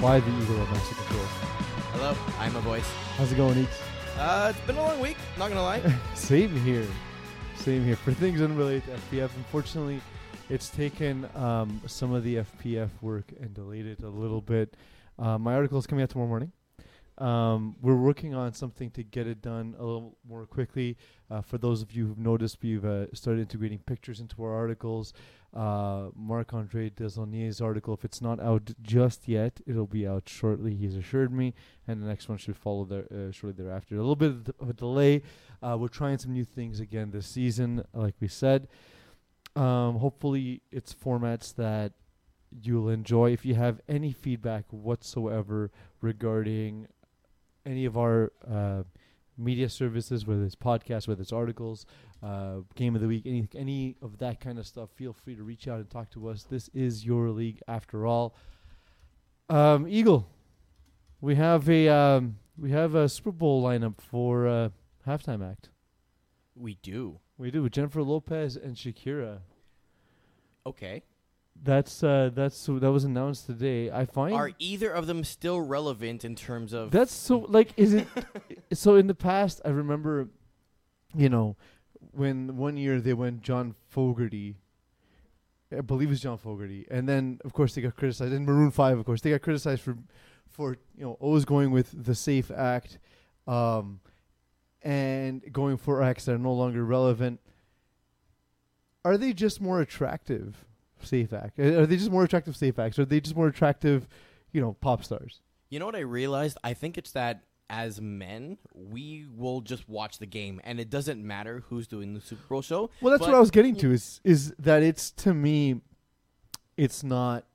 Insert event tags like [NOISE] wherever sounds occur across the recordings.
by the Eagle of Control. Hello, I'm a voice. How's it going, Eats? Uh, it's been a long week. Not gonna lie. [LAUGHS] Same here. Same here. For things unrelated to FPF, unfortunately, it's taken um, some of the FPF work and delayed it a little bit. Uh, my article is coming out tomorrow morning. Um, we're working on something to get it done a little more quickly. Uh, for those of you who've noticed, we've uh, started integrating pictures into our articles. Uh, Marc Andre Desaulnier's article, if it's not out just yet, it'll be out shortly. He's assured me, and the next one should follow there uh, shortly thereafter. A little bit of, a delay. Uh, we're trying some new things again this season, like we said. Um, hopefully, it's formats that you'll enjoy. If you have any feedback whatsoever regarding any of our uh, media services, whether it's podcasts, whether it's articles, uh, game of the week, any any of that kind of stuff, feel free to reach out and talk to us. This is your league after all. Um, Eagle, we have a um, we have a Super Bowl lineup for uh, halftime act. we do. We do with Jennifer Lopez and Shakira. Okay. That's uh, that's so that was announced today. I find Are either of them still relevant in terms of? That's so like is it [LAUGHS] so in the past I remember you know when one year they went John Fogerty. I believe it was John Fogerty. And then of course they got criticized. In Maroon 5 of course they got criticized for for you know always going with the safe act um and going for acts that are no longer relevant. Are they just more attractive safe act? Are they just more attractive safe acts? Are they just more attractive you know pop stars? You know what I realized? I think it's that as men, we will just watch the game, and it doesn't matter who's doing the Super Bowl show. Well, that's But- what I was getting to. Is is that it's to me, it's not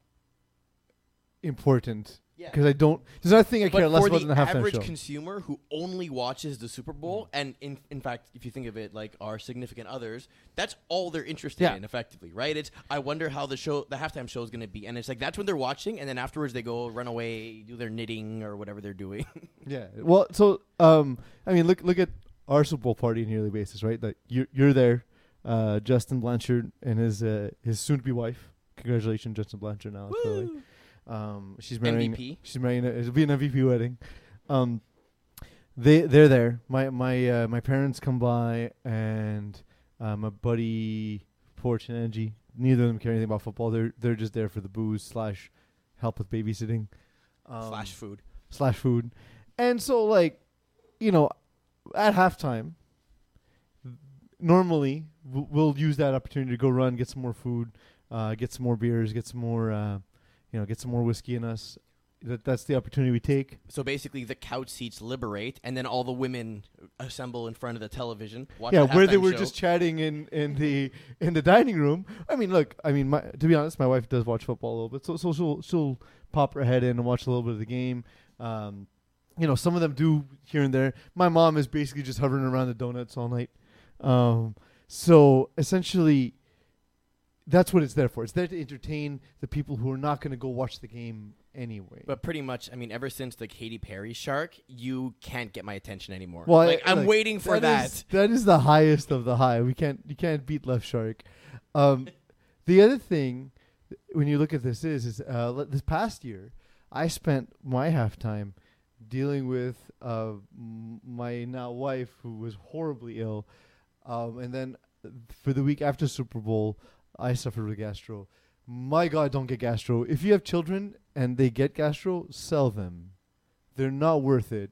important Yeah. because I don't. There's another thing I care less about than the halftime show. average consumer who only watches the Super Bowl, and in in fact, if you think of it like our significant others, that's all they're interested Yeah. in, effectively, right? It's I wonder how the show, the halftime show, is going to be, and it's like that's when they're watching, and then afterwards they go run away, do their knitting or whatever they're doing. [LAUGHS] yeah. Well, so um, I mean, look look at our Super Bowl party on a yearly basis, right? Like you're you're there, uh, Justin Blanchard and his uh, his soon to be wife. Congratulations, Justin Blanchard. Now, the. Woo. Um, she's marrying. MVP. She's marrying. A, it'll be an MVP wedding. Um, they they're there. My my uh, my parents come by and uh, my buddy Porch and Angie. Neither of them care anything about football. They're they're just there for the booze slash help with babysitting. Um, Slash food. slash food. And so like, you know, at halftime, normally we'll use that opportunity to go run, get some more food, uh, get some more beers, get some more, uh, you know, get some more whiskey in us. That that's the opportunity we take. So basically, the couch seats liberate, and then all the women assemble in front of the television. Yeah, where they were show. just chatting in in the in the dining room. I mean, look, I mean, my, to be honest, my wife does watch football a little bit, so so she'll she'll pop her head in and watch a little bit of the game. Um, you know, some of them do here and there. My mom is basically just hovering around the donuts all night. Um, so essentially, that's what it's there for. It's there to entertain the people who are not going to go watch the game anyway. But pretty much, I mean, ever since the Katy Perry shark, you can't get my attention anymore. Well, like I- I'm like, waiting for that. is- that is the highest of the high. We can't you can't beat Left Shark. Um, [LAUGHS] the other thing when you look at this is is uh, this past year I spent my halftime dealing with uh, my now wife who was horribly ill, um, and then for the week after Super Bowl I suffered with gastro. My God, don't get gastro. If you have children and they get gastro, sell them. They're not worth it.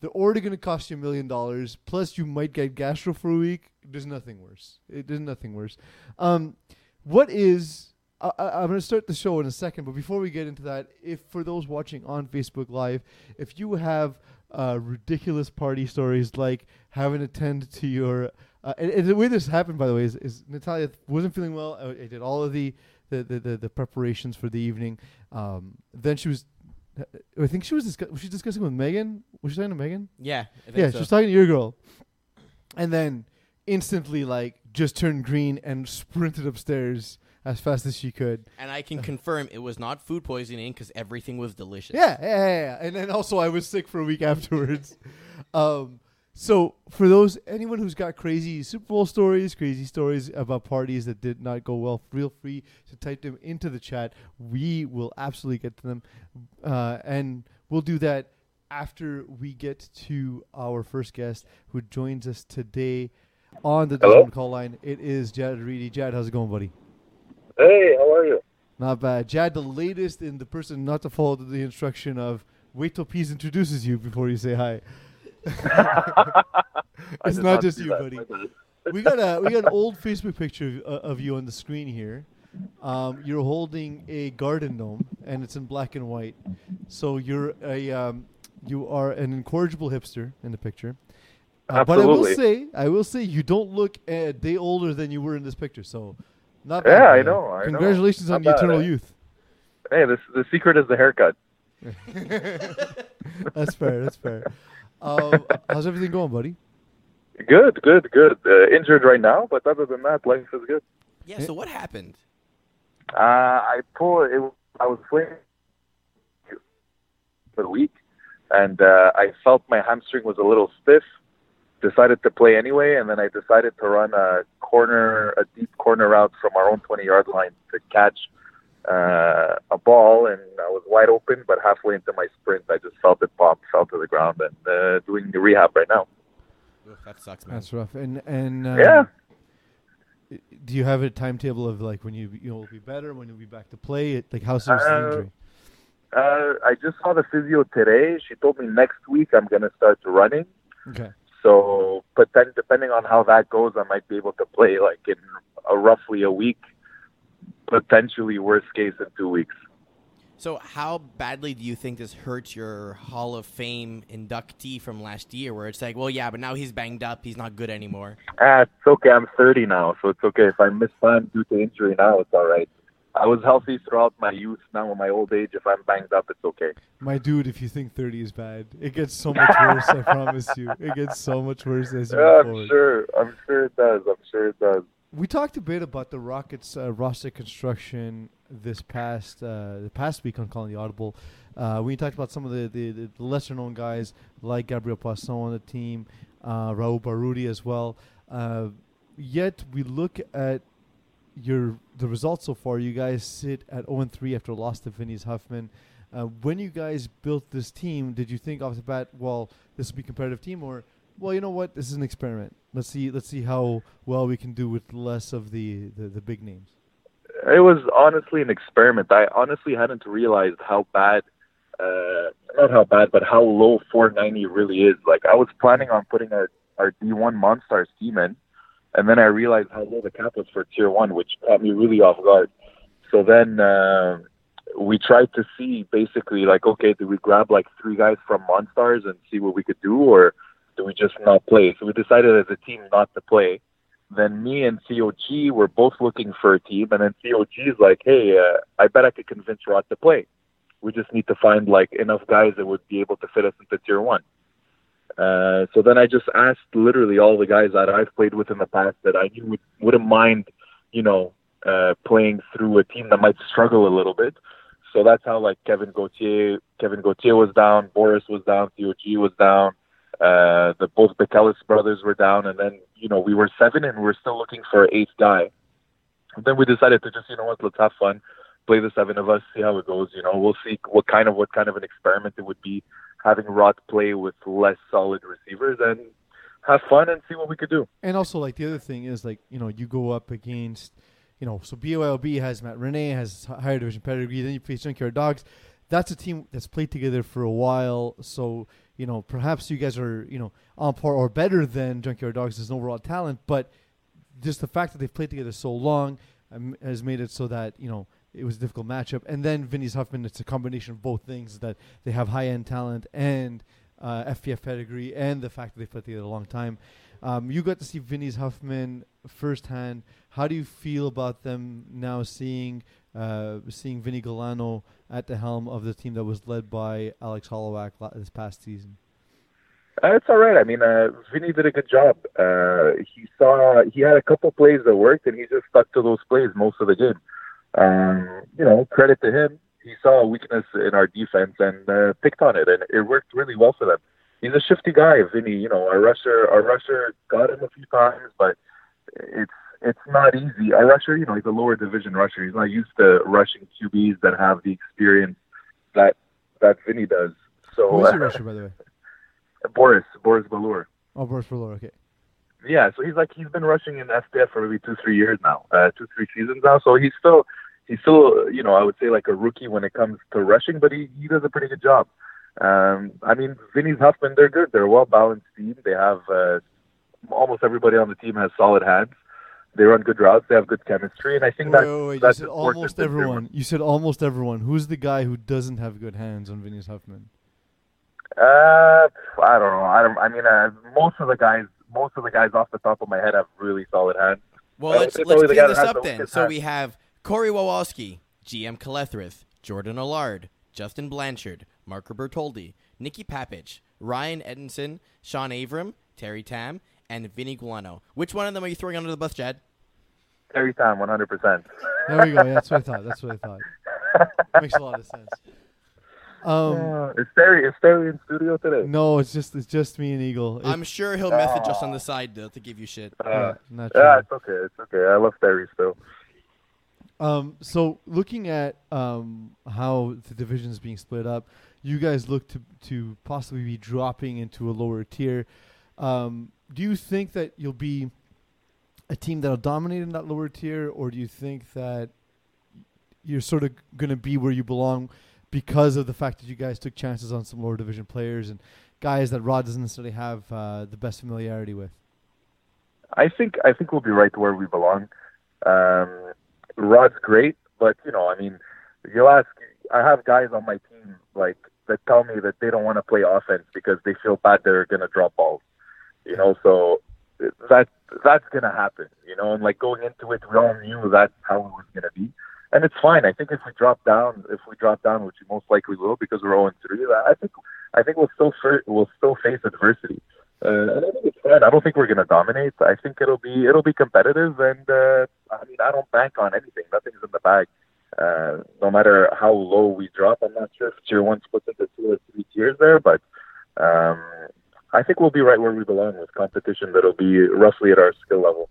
They're already going to cost you a million dollars. Plus, you might get gastro for a week. There's nothing worse. It, there's nothing worse. Um, what is? I, I'm going to start the show in a second, but before we get into that, if for those watching on Facebook Live, if you have uh, ridiculous party stories like having to tend to your, uh, and, and the way this happened, by the way, is, is Natalia wasn't feeling well. I, I did all of the the, the, the, the preparations for the evening. Um, then she was. I think she was discuss- was she discussing with Megan. Was she talking to Megan? yeah, Yeah, so. she was talking to your girl, and then instantly like just turned green and sprinted upstairs as fast as she could. and I can confirm it was not food poisoning because everything was delicious. Yeah, yeah, yeah, yeah. And then also I was sick for a week afterwards. [LAUGHS] um, So for those anyone who's got crazy Super Bowl stories, crazy stories about parties that did not go well, feel free to type them into the chat. We will absolutely get to them, uh, and we'll do that after we get to our first guest who joins us today on the Hello? Call line. It is Jad Reedy. Jad, how's it going, buddy? Hey, how are you? Not bad. Jad, the latest in the person not to follow the instruction of wait till Pease introduces you before you say hi. [LAUGHS] I it's did not just you, buddy. [LAUGHS] We got a we got an old Facebook picture of, uh, of you on the screen here. Um, you're holding a garden gnome, and it's in black and white. So you're a um, you are an incorrigible hipster in the picture. Uh, but I will say, I will say, you don't look a day older than you were in this picture. So, not Yeah, bad, I know, I know. Congratulations on the eternal eh? youth. Hey, this the secret is the haircut. [LAUGHS] that's fair. That's fair. Um, how's everything going, buddy? Good, good, good. Uh, injured right now, but other than that, life is good. Yeah. So what happened? Uh, I pulled. It, I was playing for the week, and uh, I felt my hamstring was a little stiff. Decided to play anyway, and then I decided to run a corner, a deep corner route from our own 20-yard line to catch uh, a ball, and I was wide open. But halfway into my sprint, I just felt it pop, fell to the ground, and uh, doing the rehab right now. Ugh, that sucks, man. That's rough. And and um, Yeah. Do you have a timetable of like when you you know will be better, when you'll be back to play? It, like how serious is the Uh, injury? Uh, I just saw the physio today. She told me next week I'm gonna start running. Okay. So, but then depending on how that goes, I might be able to play like in a, roughly a week, potentially worst case in two weeks. So how badly do you think this hurts your Hall of Fame inductee from last year, where it's like, well, yeah, but now he's banged up, he's not good anymore. Ah, it's okay. I'm 30 now, so it's okay. If I miss time due to injury now, it's all right. I was healthy throughout my youth. Now in my old age, if I'm banged up, it's okay. My dude, if you think 30 is bad, it gets so much worse. I [LAUGHS] promise you, it gets so much worse as you Yeah, move I'm forward. sure. I'm sure it does. I'm sure it does. We talked a bit about the Rockets' uh, roster construction this past uh, the past week on Calling the Audible. Uh, we talked about some of the, the, the lesser known guys like Gabriel Poisson on the team, uh, Raul Barudi as well. Uh, yet we look at your the results so far. You guys sit at 0 3 after a loss to Vinny's Huffman. Uh, when you guys built this team, did you think off the bat, well, this will be a competitive team, or well, you know what, this is an experiment. Let's see, let's see how well we can do with less of the, the, the big names. It was honestly an experiment. I honestly hadn't realized how bad, uh, not how bad, but how low 490 really is. Like I was planning on putting our our D1 Monstars team in, and then I realized how low the cap was for Tier One, which caught me really off guard. So then uh, we tried to see basically like, okay, do we grab like three guys from Monstars and see what we could do, or do we just not play? So we decided as a team not to play then me and COG were both looking for a team, and then COG is like, "Hey, uh, I bet I could convince Rod to play. We just need to find like enough guys that would be able to fit us into Tier One." Uh, so then I just asked literally all the guys that I've played with in the past that I knew would, wouldn't mind, you know, uh, playing through a team that might struggle a little bit. So that's how like Kevin Gauthier, Kevin Gauthier was down, Boris was down, COG was down, uh, the both Bekelis brothers were down, and then you know we were seven, and we were still looking for an eighth guy. And then we decided to just you know what, let's have fun, play the seven of us, see how it goes. You know, we'll see what kind of what kind of an experiment it would be having Rod play with less solid receivers and have fun and see what we could do. And also, like the other thing is, like you know, you go up against, you know, so BYOB has Matt Renee has higher division pedigree. Then you face Junkyard Dogs. That's a team that's played together for a while. So you know, perhaps you guys are you know on par or better than Junkyard Dogs as an overall talent. But just the fact that they've played together so long um, has made it so that you know it was a difficult matchup. And then Vinny's Huffman, it's a combination of both things that they have high end talent and uh, FPF pedigree, and the fact that they've played together a long time. Um, you got to see Vinny's Huffman firsthand. How do you feel about them now seeing uh, seeing Vinny Galano at the helm of the team that was led by Alex Hollowak this past season? Uh, it's all right. I mean, uh, Vinny did a good job. Uh, he saw he had a couple plays that worked, and he just stuck to those plays most of the game. Um, you know, credit to him. He saw a weakness in our defense and uh, picked on it, and it worked really well for them. he's a shifty guy, Vinny. You know, our rusher, our rusher got him a few times, but it's it's not easy. Our rusher, you know, he's a lower division rusher. He's not used to rushing QBs that have the experience that that Vinny does. So Who is uh, your [LAUGHS] rusher, by the way? Boris, Boris Balour. Oh, Boris Fuller. Okay. Yeah, so he's like he's been rushing in FPF for maybe two, three years now, uh, two, three seasons now. So he's still he's still you know I would say like a rookie when it comes to rushing, but he he does a pretty good job. Um, I mean, Vinny's Huffman, they're good. They're a well balanced team. They have uh, almost everybody on the team has solid hands. They run good routes. They have good chemistry, and I think Wait, that wait, wait. You that's said almost that they're- everyone. You said almost everyone. Who's the guy who doesn't have good hands on Vinny's Huffman? Uh, I don't know. I don't. I mean, uh, most of the guys, most of the guys off the top of my head have really solid hands. Well, Uh, let's it's let's always the this up then. weakest So hand. we have Corey Wawowski, GM Kalethris, Jordan Allard, Justin Blanchard, Marco Bertoldi, Nikki Papich, Ryan Edinson, Sean Avram, Terry Tam, and Vinny Guano. Which one of them are you throwing under the bus, Jad? Every time, 100. percent There we go. Yeah, that's what I thought. That's what I thought. [LAUGHS] Makes a lot of sense. Um, Uh, is Terry is Terry in studio today? no, it's just it's just me and Eagle. It- I'm sure he'll message us on the side though to give you shit. Uh, yeah, not yeah, sure. it's okay. It's okay. I love Terry still. Um, so looking at um, how the division is being split up, you guys look to to possibly be dropping into a lower tier. Um, do you think that you'll be a team that'll dominate in that lower tier, or do you think that you're sort of going to be where you belong because of the fact that you guys took chances on some lower division players and guys that Rod doesn't necessarily have uh, the best familiarity with? I think I think we'll be right where we belong. Um, Rod's great, but you know, I mean, you'll ask. I have guys on my team like that tell me that they don't want to play offense because they feel bad they're gonna drop balls. You know, so that that's gonna happen. You know, and like going into it, we all knew that's how it was gonna be, and it's fine. I think if we drop down, if we drop down, which we most likely will because we're 0 3, I think I think we'll still we'll still face adversity. Uh, and I think it's. I don't think we're to dominate. I think it'll be it'll be competitive, and uh, I mean I don't bank on anything. Nothing's in the bag. Uh, no matter how low we drop, I'm not sure if tier one splits into two or three tiers there, but um, I think we'll be right where we belong with competition that'll be roughly at our skill level.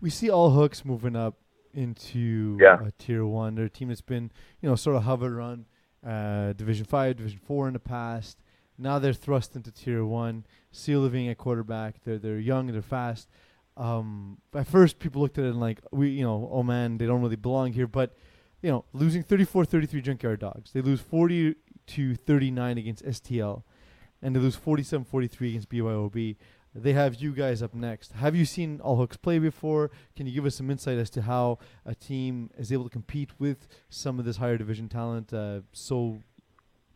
we see all hooks moving up into Yeah. uh, tier one. They're team that's been, you know, sort of hovered around uh, Division Five, Division Four in the past. Now they're thrust into tier one. Seal Living at quarterback. They're they're young. They're fast. Um, at first, people looked at it and like we, you know, oh man, they don't really belong here. But you know, losing 34-33 Junkyard Dogs. They lose 40 to 39 against STL, and they lose 47-43 against BYOB. They have you guys up next. Have you seen All Hooks play before? Can you give us some insight as to how a team is able to compete with some of this higher division talent uh, so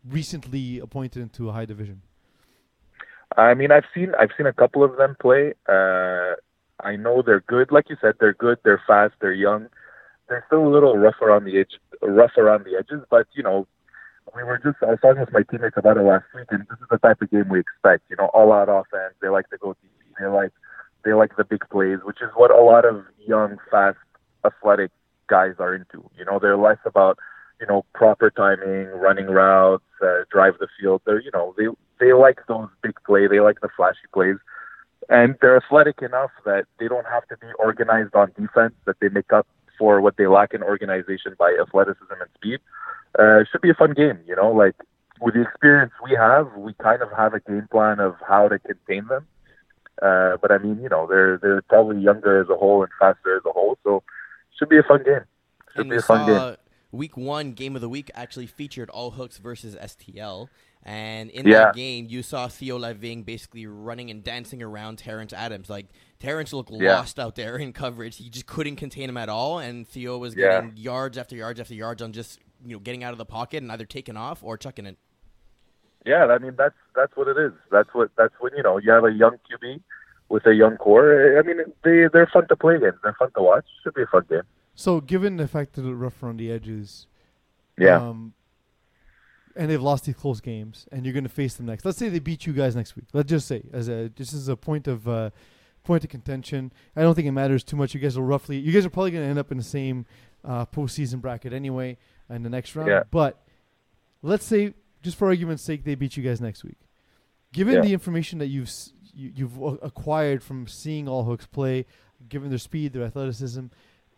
recently appointed into a high division? I mean, I've seen I've seen a couple of them play. Uh, I know they're good. Like you said, they're good. They're fast. They're young. They're still a little rough around the edge, rough around the edges. But you know, we were just I was talking with my teammates about it last week, and this is the type of game we expect. You know, all out offense. They like to go deep. They like they like the big plays, which is what a lot of young, fast, athletic guys are into. You know, they're less about you know proper timing, running routes, uh, drive the field. They're you know they they like those big play. They like the flashy plays, and they're athletic enough that they don't have to be organized on defense. That they make up for what they lack in organization by athleticism and speed. Uh, it should be a fun game, you know. Like with the experience we have, we kind of have a game plan of how to contain them. Uh, but I mean, you know, they're they're probably younger as a whole and faster as a whole, so should be a fun game. Should and be a fun game. week one game of the week actually featured all hooks versus STL. And in Yeah. that game, you saw Theo Laving basically running and dancing around Terrence Adams. Like Terrence looked Yeah. lost out there in coverage. He just couldn't contain him at all. And Theo was Yeah. getting yards after yards after yards on just you know getting out of the pocket and either taking off or chucking it. Yeah, I mean that's that's what it is. That's what that's when you know you have a young QB with a young core. I mean they they're fun to play against. They're fun to watch. Should be a fun game. So, given the fact that they're rough around the edges, Yeah. um, and they've lost these close games, and you're going to face them next. Let's say they beat you guys next week. Let's just say, as a just as a point of uh, point of contention, I don't think it matters too much. You guys will roughly, you guys are probably going to end up in the same uh, postseason bracket anyway in the next round. Yeah. But let's say, just for argument's sake, they beat you guys next week. Given Yeah. the information that you've s- you, you've acquired from seeing all hooks play, given their speed, their athleticism,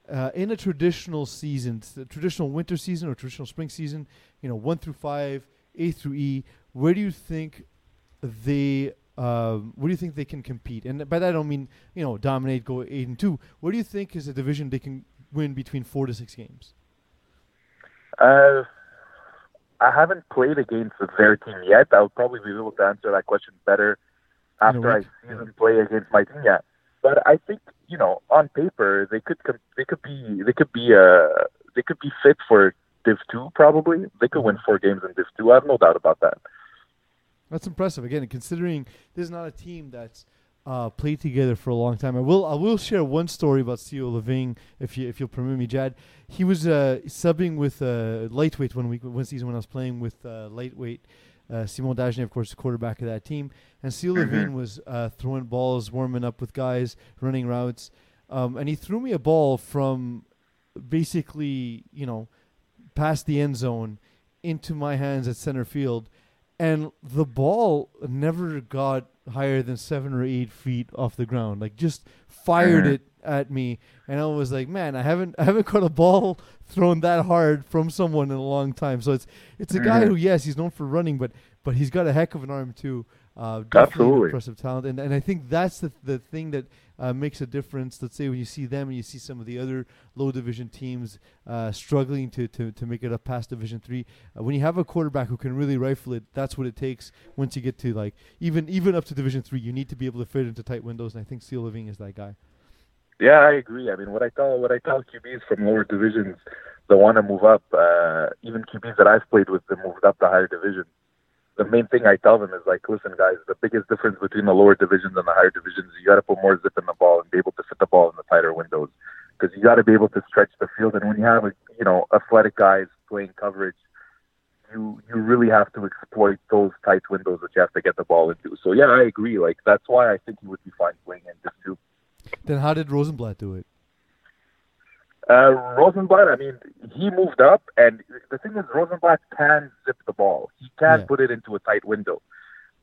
uh, in a traditional season, the traditional winter season or traditional spring season, you know, one through five, A through E, where do you think they um, where do you think they can compete? And by that I don't mean you know dominate, go eight and two. Where do you think is a division they can win between four to six games? Uh, I haven't played against their team yet. I'll probably be able to answer that question better after I see them play against my team. Yeah, but I think you know on paper they could com- they could be they could be uh they could be fit for Div two probably. They could win four games in Div two. I have no doubt about that. That's impressive. Again, considering this is not a team that's uh, played together for a long time. I will I will share one story about Theo Leving if you if you'll permit me, Jad. He was uh, subbing with uh, lightweight one week one season when I was playing with uh, lightweight. Uh, Simon Dagenet, of course, the quarterback of that team, and Theo Levine was uh, throwing balls, warming up with guys, running routes, um, and he threw me a ball from basically, you know, past the end zone into my hands at center field, and the ball never got higher than seven or eight feet off the ground. Like just fired it at me, and I was like, man, I haven't I haven't [LAUGHS] caught a ball thrown that hard from someone in a long time. So it's it's a guy who yes, he's known for running, but but he's got a heck of an arm too. Uh, Absolutely. impressive talent, and and I think that's the the thing that uh, makes a difference. Let's say when you see them and you see some of the other low division teams uh, struggling to, to, to make it up past Division Three. Uh, when you have a quarterback who can really rifle it, that's what it takes. Once you get to like even even up to Division Three, you need to be able to fit into tight windows, and I think Seal Living is that guy. Yeah, I agree. I mean, what I tell what I tell QBs from lower divisions that want to move up, uh, even QBs that I've played with that moved up to higher divisions. The main thing I tell them is like, listen, guys, the biggest difference between the lower divisions and the higher divisions you got to put more zip in the ball and be able to fit the ball in the tighter windows because you got to be able to stretch the field. And when you have, a you know, athletic guys playing coverage, you you really have to exploit those tight windows that you have to get the ball into. So yeah, I agree. Like that's why I think he would be fine playing in this too. Then how did Rosenblatt do it? Uh, Rosenblatt, I mean, he moved up, and the thing is, Rosenblatt can zip the ball. He can Yeah. put it into a tight window.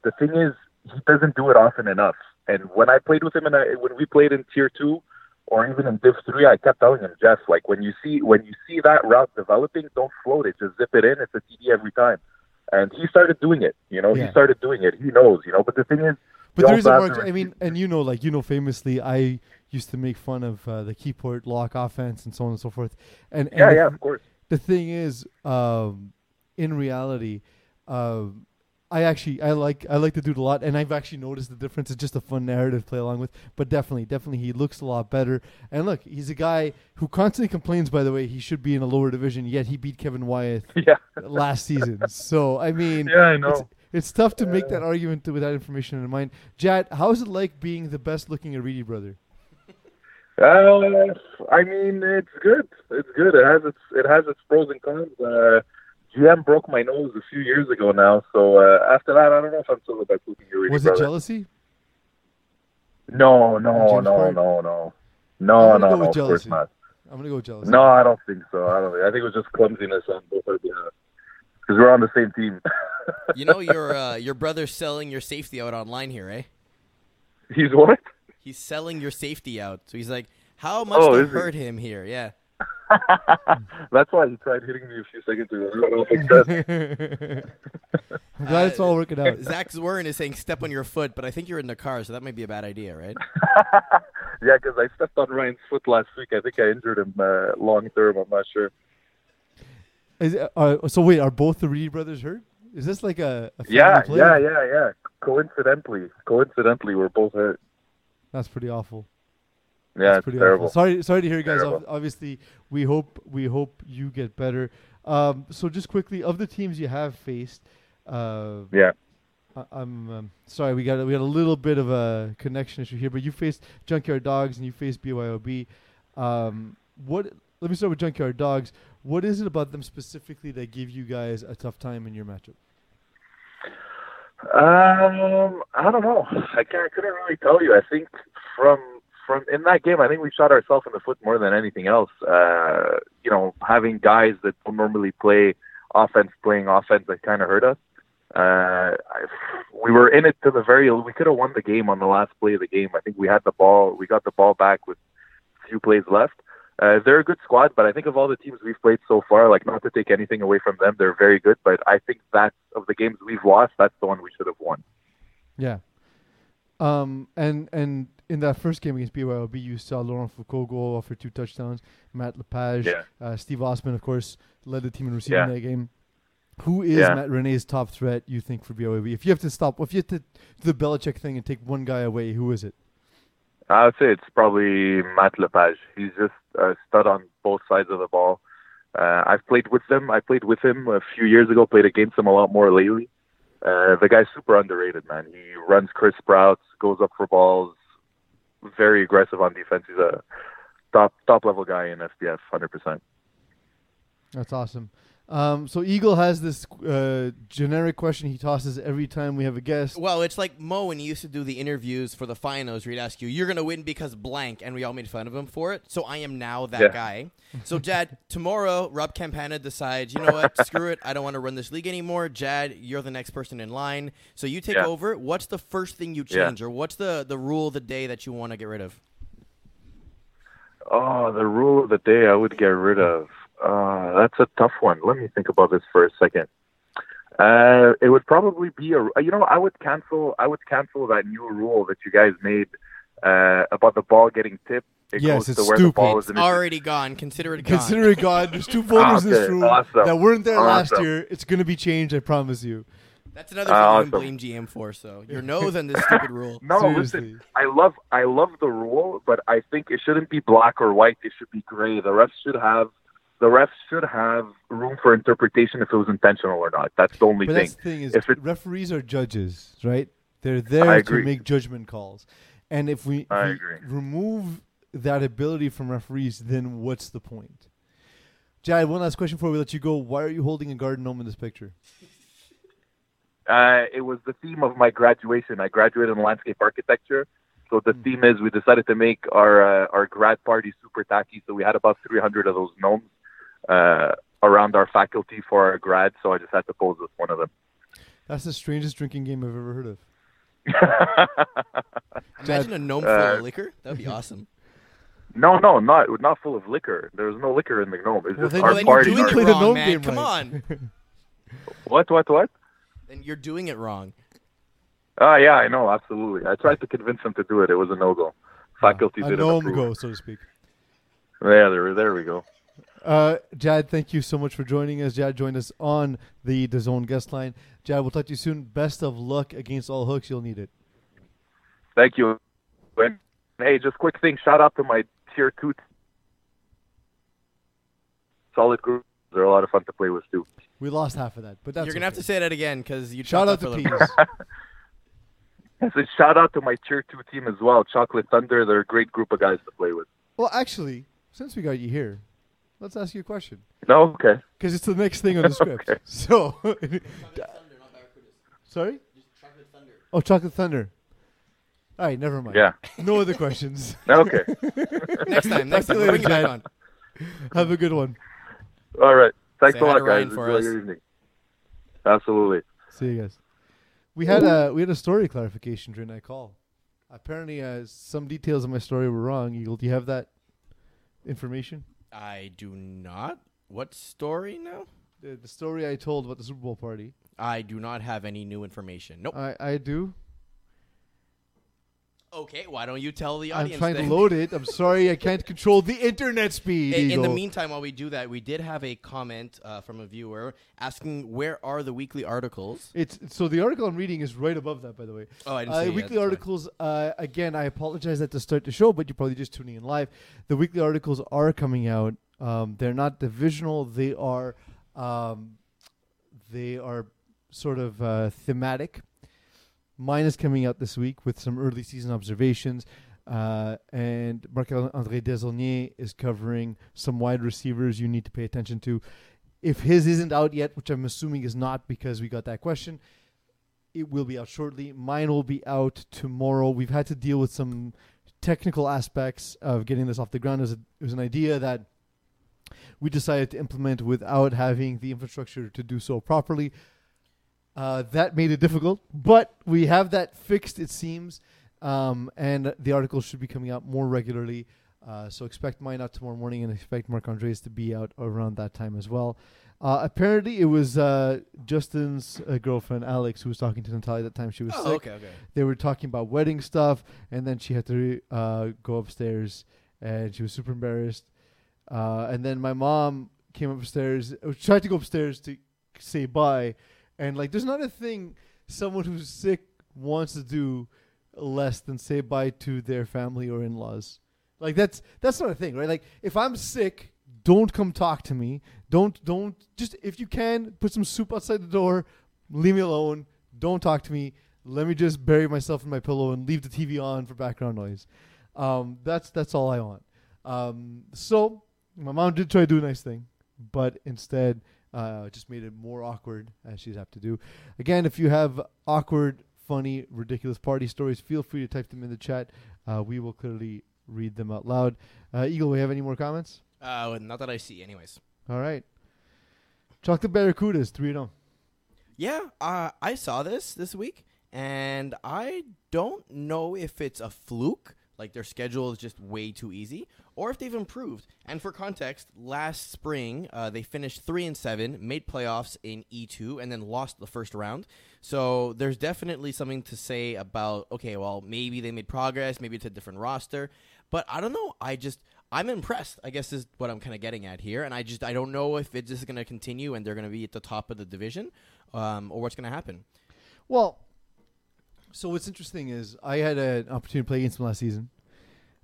The thing is, he doesn't do it often enough. And when I played with him, and when we played in Tier Two, or even in Div Three, I kept telling him, Jeff, like when you see when you see that route developing, don't float it, just zip it in. It's a TD every time. And he started doing it. You know, Yeah. he started doing it. He knows. You know, but the thing is, But you there is a also have margin. to I mean, and you know, like you know, famously, I used to make fun of uh, the keyport lock offense and so on and so forth. And, and yeah, the yeah, of course. the thing is, um, in reality, um, I actually I like I like the dude a lot, and I've actually noticed the difference. It's just a fun narrative to play along with. But definitely, definitely, he looks a lot better. And look, he's a guy who constantly complains. By the way, he should be in a lower division, yet he beat Kevin Wyeth [LAUGHS] Yeah, last season. So I mean, yeah, I know. It's tough to make that argument with that information in mind. Jad, how is it like being the best looking Aridi brother? Uh, I mean, it's good. It's good. It has its it has its pros and cons. Uh, GM broke my nose a few years ago now, so uh, after that, I don't know if I'm still the best looking Eureka Was it jealousy? No, no, no, no, no, I'm no, no, no. Of course not. I'm gonna go with jealousy. No, I don't think so. I don't. Think, I think it was just clumsiness on both our behalf because we're on the same team. [LAUGHS] You know your uh, your brother's selling your safety out online here, eh? He's what? He's selling your safety out. So he's like, how much Oh, to is he? hurt him here? Yeah. [LAUGHS] That's why he tried hitting me a few seconds ago. I don't know if it's that. [LAUGHS] I'm glad it's all working out. Zach Zwern is saying step on your foot, but I think you're in the car, so that might be a bad idea, right? yeah, because I stepped on Ryan's foot last week. I think I injured him uh, long term. I'm not sure. Is it, uh, so wait, are both the Reed brothers hurt? Is this like a, a Yeah, plague? yeah, yeah, yeah. Coincidentally, coincidentally, we're both hurt. That's pretty awful. Yeah, That's it's pretty terrible. awful. Sorry, sorry to hear, you guys. Terrible. Obviously, we hope we hope you get better. Um, so just quickly, of the teams you have faced, uh, Yeah. I, I'm um, sorry we got a, we got a little bit of a connection issue here, but you faced Junkyard Dogs and you faced BYOB. Um, what? Let me start with Junkyard Dogs. What is it about them specifically that give you guys a tough time in your matchup? Um, I don't know. I can't. I couldn't really tell you. I think from from in that game, I think we shot ourselves in the foot more than anything else. Uh, you know, having guys that don't normally play offense playing offense that kind of hurt us. Uh, we were in it to the very. We could have won the game on the last play of the game. I think we had the ball. We got the ball back with a few plays left. Uh, they're a good squad, but I think of all the teams we've played so far, like not to take anything away from them, they're very good. But I think that of the games we've lost, that's the one we should have won. Yeah. Um, and and in that first game against BYOB, you saw Laurent Foucault go off for two touchdowns. Matt Lepage, Yeah. uh, Steve Osman, of course, led the team in receiving Yeah. that game. Who is Yeah. Matt Rene's top threat? You think for BYOB? If you have to stop, if you have to do the Belichick thing and take one guy away, who is it? I would say it's probably Matt Lepage. He's just a stud on both sides of the ball. Uh, I've played with him. I played with him a few years ago. Played against him a lot more lately. Uh, the guy's super underrated, man. He runs crisp routes, goes up for balls, very aggressive on defense. He's a top top level guy in FPF, hundred percent. That's awesome. Um, so Eagle has this uh, generic question he tosses every time we have a guest. Well, it's like Mo when he used to do the interviews for the finals where he'd ask you, You're going to win because blank, and we all made fun of him for it. So I am now that Yeah. guy. So, Jad, [LAUGHS] tomorrow, Rob Campana decides, You know what? [LAUGHS] Screw it. I don't want to run this league anymore. Jad, you're the next person in line. So you take Yeah. over. What's the first thing you Yeah. change, or what's the, the rule of the day that you want to get rid of? Oh, the rule of the day I would get rid of. Uh, that's a tough one. Let me think about this for a second. Uh, it would probably be a. You know, I would cancel. I would cancel that new rule that you guys made uh, about the ball getting tipped. It Yes, goes it's to where the ball stupid. It's already gone. Consider it gone. Consider it God. There's two [LAUGHS] voters in this Okay, room awesome. that weren't there last year. It's gonna be changed. I promise you. That's another thing Ah, you can awesome. blame GM for. So your nose and this stupid rule. [LAUGHS] No, Seriously. listen. I love I love the rule, but I think it shouldn't be black or white. It should be gray. The refs should have the refs should have room for interpretation if it was intentional or not. That's the only But thing. that's the thing is, If it- referees are judges, right? They're there to make judgment calls, and if we, if we remove that ability from referees, then what's the point? Jad, one last question before we let you go. Why are you holding a garden gnome in this picture? Uh, it was the theme of my graduation. I graduated in landscape architecture. So the Hmm. theme is we decided to make our uh, our grad party super tacky. So we had about 300 of those gnomes uh, around our faculty for our grad. So I just had to pose with one of them. That's the strangest drinking game I've ever heard of. [LAUGHS] Imagine a gnome full Uh, of liquor. That would be awesome. [LAUGHS] no, no, not not full of liquor. There was no liquor in the gnome. It's Well, just then- our well, then party. you're doing our- it wrong, man. game Come right. on. [LAUGHS] What? What? What? Then you're doing it wrong. Ah, yeah, I know, absolutely. I tried to convince them to do it. It was a no go. Faculty a didn't gnome approve. go, so to speak. Yeah, there, there we go. Uh, Jad, thank you so much for joining us. Jad joined us on the DAZN guest line. Jad, we'll talk to you soon. Best of luck against all hooks. You'll need it. Thank you. And hey, just quick thing. Shout out to my tier two. Solid group. They're a lot of fun to play with too. We lost half of that, but that's You're gonna have to say that again because you Shout out to up a little Peas. I said [LAUGHS] [LAUGHS] shout out to my tier two team as well. Chocolate Thunder. They're a great group of guys to play with. well, actually, since we got you here, let's ask you a question No, okay. because it's the next thing on the [LAUGHS] script. Okay. So, sorry. Oh, Chocolate Thunder. All right, never mind. Yeah. No other questions. [LAUGHS] Okay. [LAUGHS] next time, next time, to you we'll bring later, you on. Have a good one. All right. Thanks Say a lot, guys. For Enjoy us. your evening. Absolutely. See you guys. We had a we had a story clarification during that call. Apparently, uh, some details of my story were wrong. Eagle, do you have that information? I do not. What story now? The, the story I told about the Super Bowl party. I do not have any new information. Nope. I I do. Okay, why don't you tell the audience? I'm trying then? to load it. I'm sorry, I can't control the internet speed. In, in the meantime, while we do that, we did have a comment uh, from a viewer asking where are the weekly articles. it's so the article I'm reading is right above that. By the way, Oh, I didn't uh, see it yet, weekly articles. Uh, again, I apologize at the start the show, but you're probably just tuning in live. The weekly articles are coming out. Um, they're not divisional. They are, um, they are sort of uh, thematic. Mine is coming out this week with some early season observations. Uh, and Marc Andre Desaulniers is covering some wide receivers you need to pay attention to. If his isn't out yet, which I'm assuming is not because we got that question, it will be out shortly. Mine will be out tomorrow. We've had to deal with some technical aspects of getting this off the ground. It was, a, it was an idea that we decided to implement without having the infrastructure to do so properly. Uh, that made it difficult, but we have that fixed, it seems. Um, and the article should be coming out more regularly. Uh, so expect mine out tomorrow morning and expect Mark Andre's to be out around that time as well. Uh, apparently, it was uh, Justin's uh, girlfriend, Alex, who was talking to Natalia that time she was Oh, sick. okay, okay. They were talking about wedding stuff, and then she had to uh, go upstairs, and she was super embarrassed. Uh, and then my mom came upstairs, uh, tried to go upstairs to say bye, and like, there's not a thing someone who's sick wants to do less than say bye to their family or in-laws. Like that's that's not a thing, right? Like if I'm sick, don't come talk to me. Don't don't just if you can put some soup outside the door, leave me alone. Don't talk to me. Let me just bury myself in my pillow and leave the TV on for background noise. Um, that's that's all I want. Um, so my mom did try to do a nice thing, but instead uh, just made it more awkward as she's have to do. Again, if you have awkward, funny, ridiculous party stories, feel free to type them in the chat. Uh, we will clearly read them out loud. Uh, Eagle, we have any more comments? Uh, not that I see, anyways. All right. Chocolate Barracudas, 3 0. Yeah, uh, I saw this this week, and I don't know if it's a fluke, like their schedule is just way too easy, or if they've improved. And for context, last spring uh, they finished three and seven, made playoffs in E two, and then lost the first round. So there's definitely something to say about okay, well maybe they made progress, maybe it's a different roster, but I don't know. I just I'm impressed. I guess is what I'm kind of getting at here, and I just I don't know if it's just going to continue and they're going to be at the top of the division, um, or what's going to happen. Well, so what's interesting is I had an opportunity to play against them last season,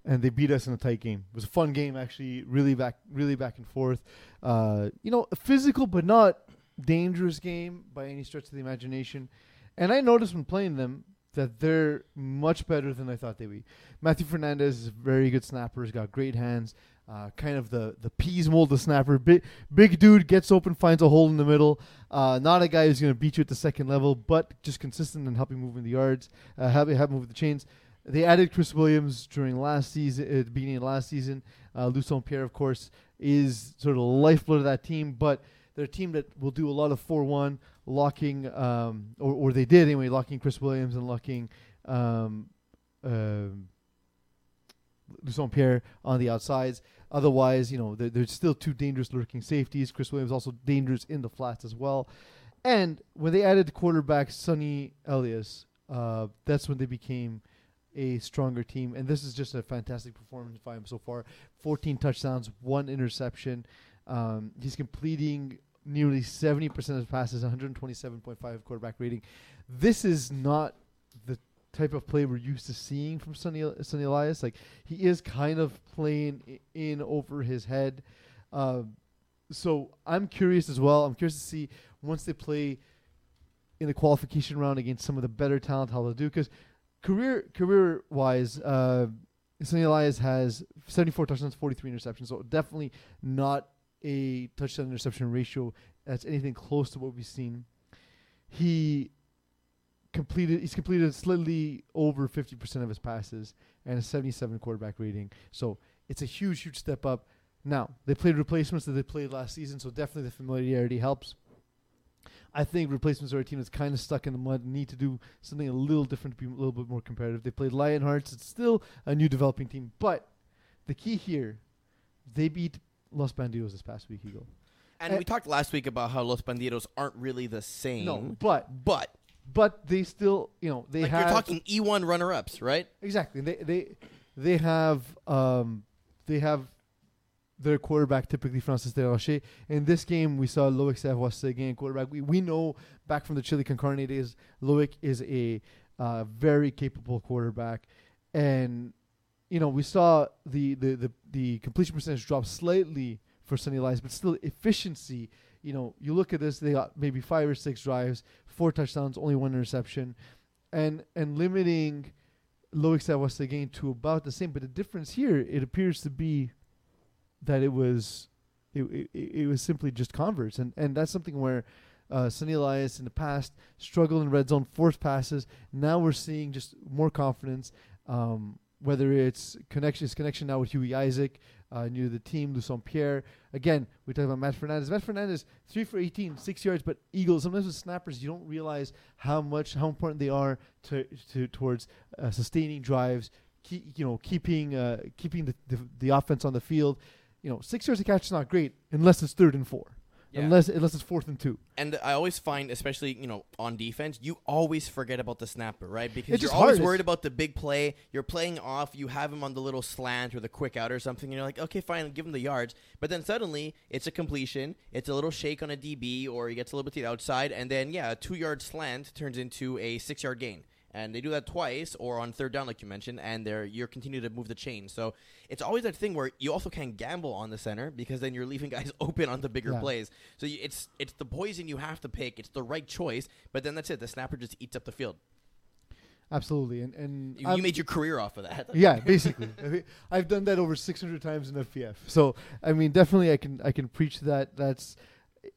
and they beat us in a tight game. It was a fun game, actually, really back, really back and forth. Uh, you know, a physical but not dangerous game by any stretch of the imagination. And I noticed when playing them that they're much better than I thought they'd be. Matthew Fernandez is a very good snapper. He's got great hands. Uh, kind of the the peas mold of snapper. Big big dude gets open, finds a hole in the middle. Uh, not a guy who's going to beat you at the second level, but just consistent and helping move in the yards, uh, helping help move the chains. They added Chris Williams during last season, at the beginning of last season. Uh, Lucien Pierre, of course, is sort of the lifeblood of that team, but they're a team that will do a lot of 4 1, locking, um, or, or they did anyway, locking Chris Williams and locking um, um Lucien Pierre on the outsides. Otherwise, you know, they're still two dangerous lurking safeties. Chris Williams also dangerous in the flats as well. And when they added quarterback Sonny Elias, uh, that's when they became a stronger team. And this is just a fantastic performance by him so far. 14 touchdowns, one interception. Um, he's completing nearly 70% of passes, 127.5 quarterback rating. This is not the type of play we're used to seeing from Sonny, Sonny Elias. Like, he is kind of playing in over his head. Um, so I'm curious as well. I'm curious to see once they play in the qualification round against some of the better talent how they'll do. Because career career wise, uh, Sonny Elias has 74 touchdowns, 43 interceptions. So definitely not a touchdown interception ratio that's anything close to what we've seen. He completed he's completed slightly over 50% of his passes and a 77 quarterback rating. So it's a huge huge step up. Now, they played replacements that they played last season, so definitely the familiarity helps. I think replacements are a team that's kind of stuck in the mud and need to do something a little different to be a little bit more competitive. They played Lionhearts. It's still a new developing team. But the key here, they beat Los Bandidos this past week, Eagle. And Eh. we talked last week about how Los Bandidos aren't really the same. No, but but but they still, you know, they like have you're talking E1 runner-ups, right? Exactly. They they they have um they have their quarterback typically Francis De Rocher. In this game, we saw Loic Savoie again quarterback. We we know back from the Chili Con Carne days, Loic is a uh, very capable quarterback, and you know we saw the the the, the completion percentage drop slightly for Sonny Elias, but still efficiency. You know, you look at this; they got maybe five or six drives, four touchdowns, only one interception, and and limiting Loic Savoie again to about the same. But the difference here, it appears to be that it was it, it, it was simply just converts, and and that's something where uh, Sonny Elias in the past struggled in red zone, forced passes. Now we're seeing just more confidence. Um, whether it's connection, his connection now with Huey Isaac, uh, new the team, Lucien Pierre. Again, we talk about Matt Fernandez. Matt Fernandez, three for 18, six yards, but Eagles, sometimes with snappers, you don't realize how much, how important they are to, to towards uh, sustaining drives, keep, you know, keeping, uh, keeping the, the, the offense on the field. You know, six yards a catch is not great unless it's third and four. Yeah. Unless unless it's fourth and two. And I always find, especially you know, on defense, you always forget about the snapper, right? Because It's you're always hard. worried about the big play. You're playing off. You have him on the little slant or the quick out or something. And you're like, okay, fine, give him the yards. But then suddenly it's a completion. It's a little shake on a DB, or he gets a little bit to the outside, and then yeah, a two yard slant turns into a six yard gain. And they do that twice, or on third down, like you mentioned, and they're you're continue to move the chain. So it's always that thing where you also can't gamble on the center because then you're leaving [LAUGHS] guys open on the bigger Yeah. plays. So you, it's it's the poison you have to pick. It's the right choice, but then that's it. The snapper just eats up the field. Absolutely. And and You, you made your career off of that. yeah, [LAUGHS] basically. I've done that over 600 times in FPF. So, I mean, definitely I can I can preach that. That's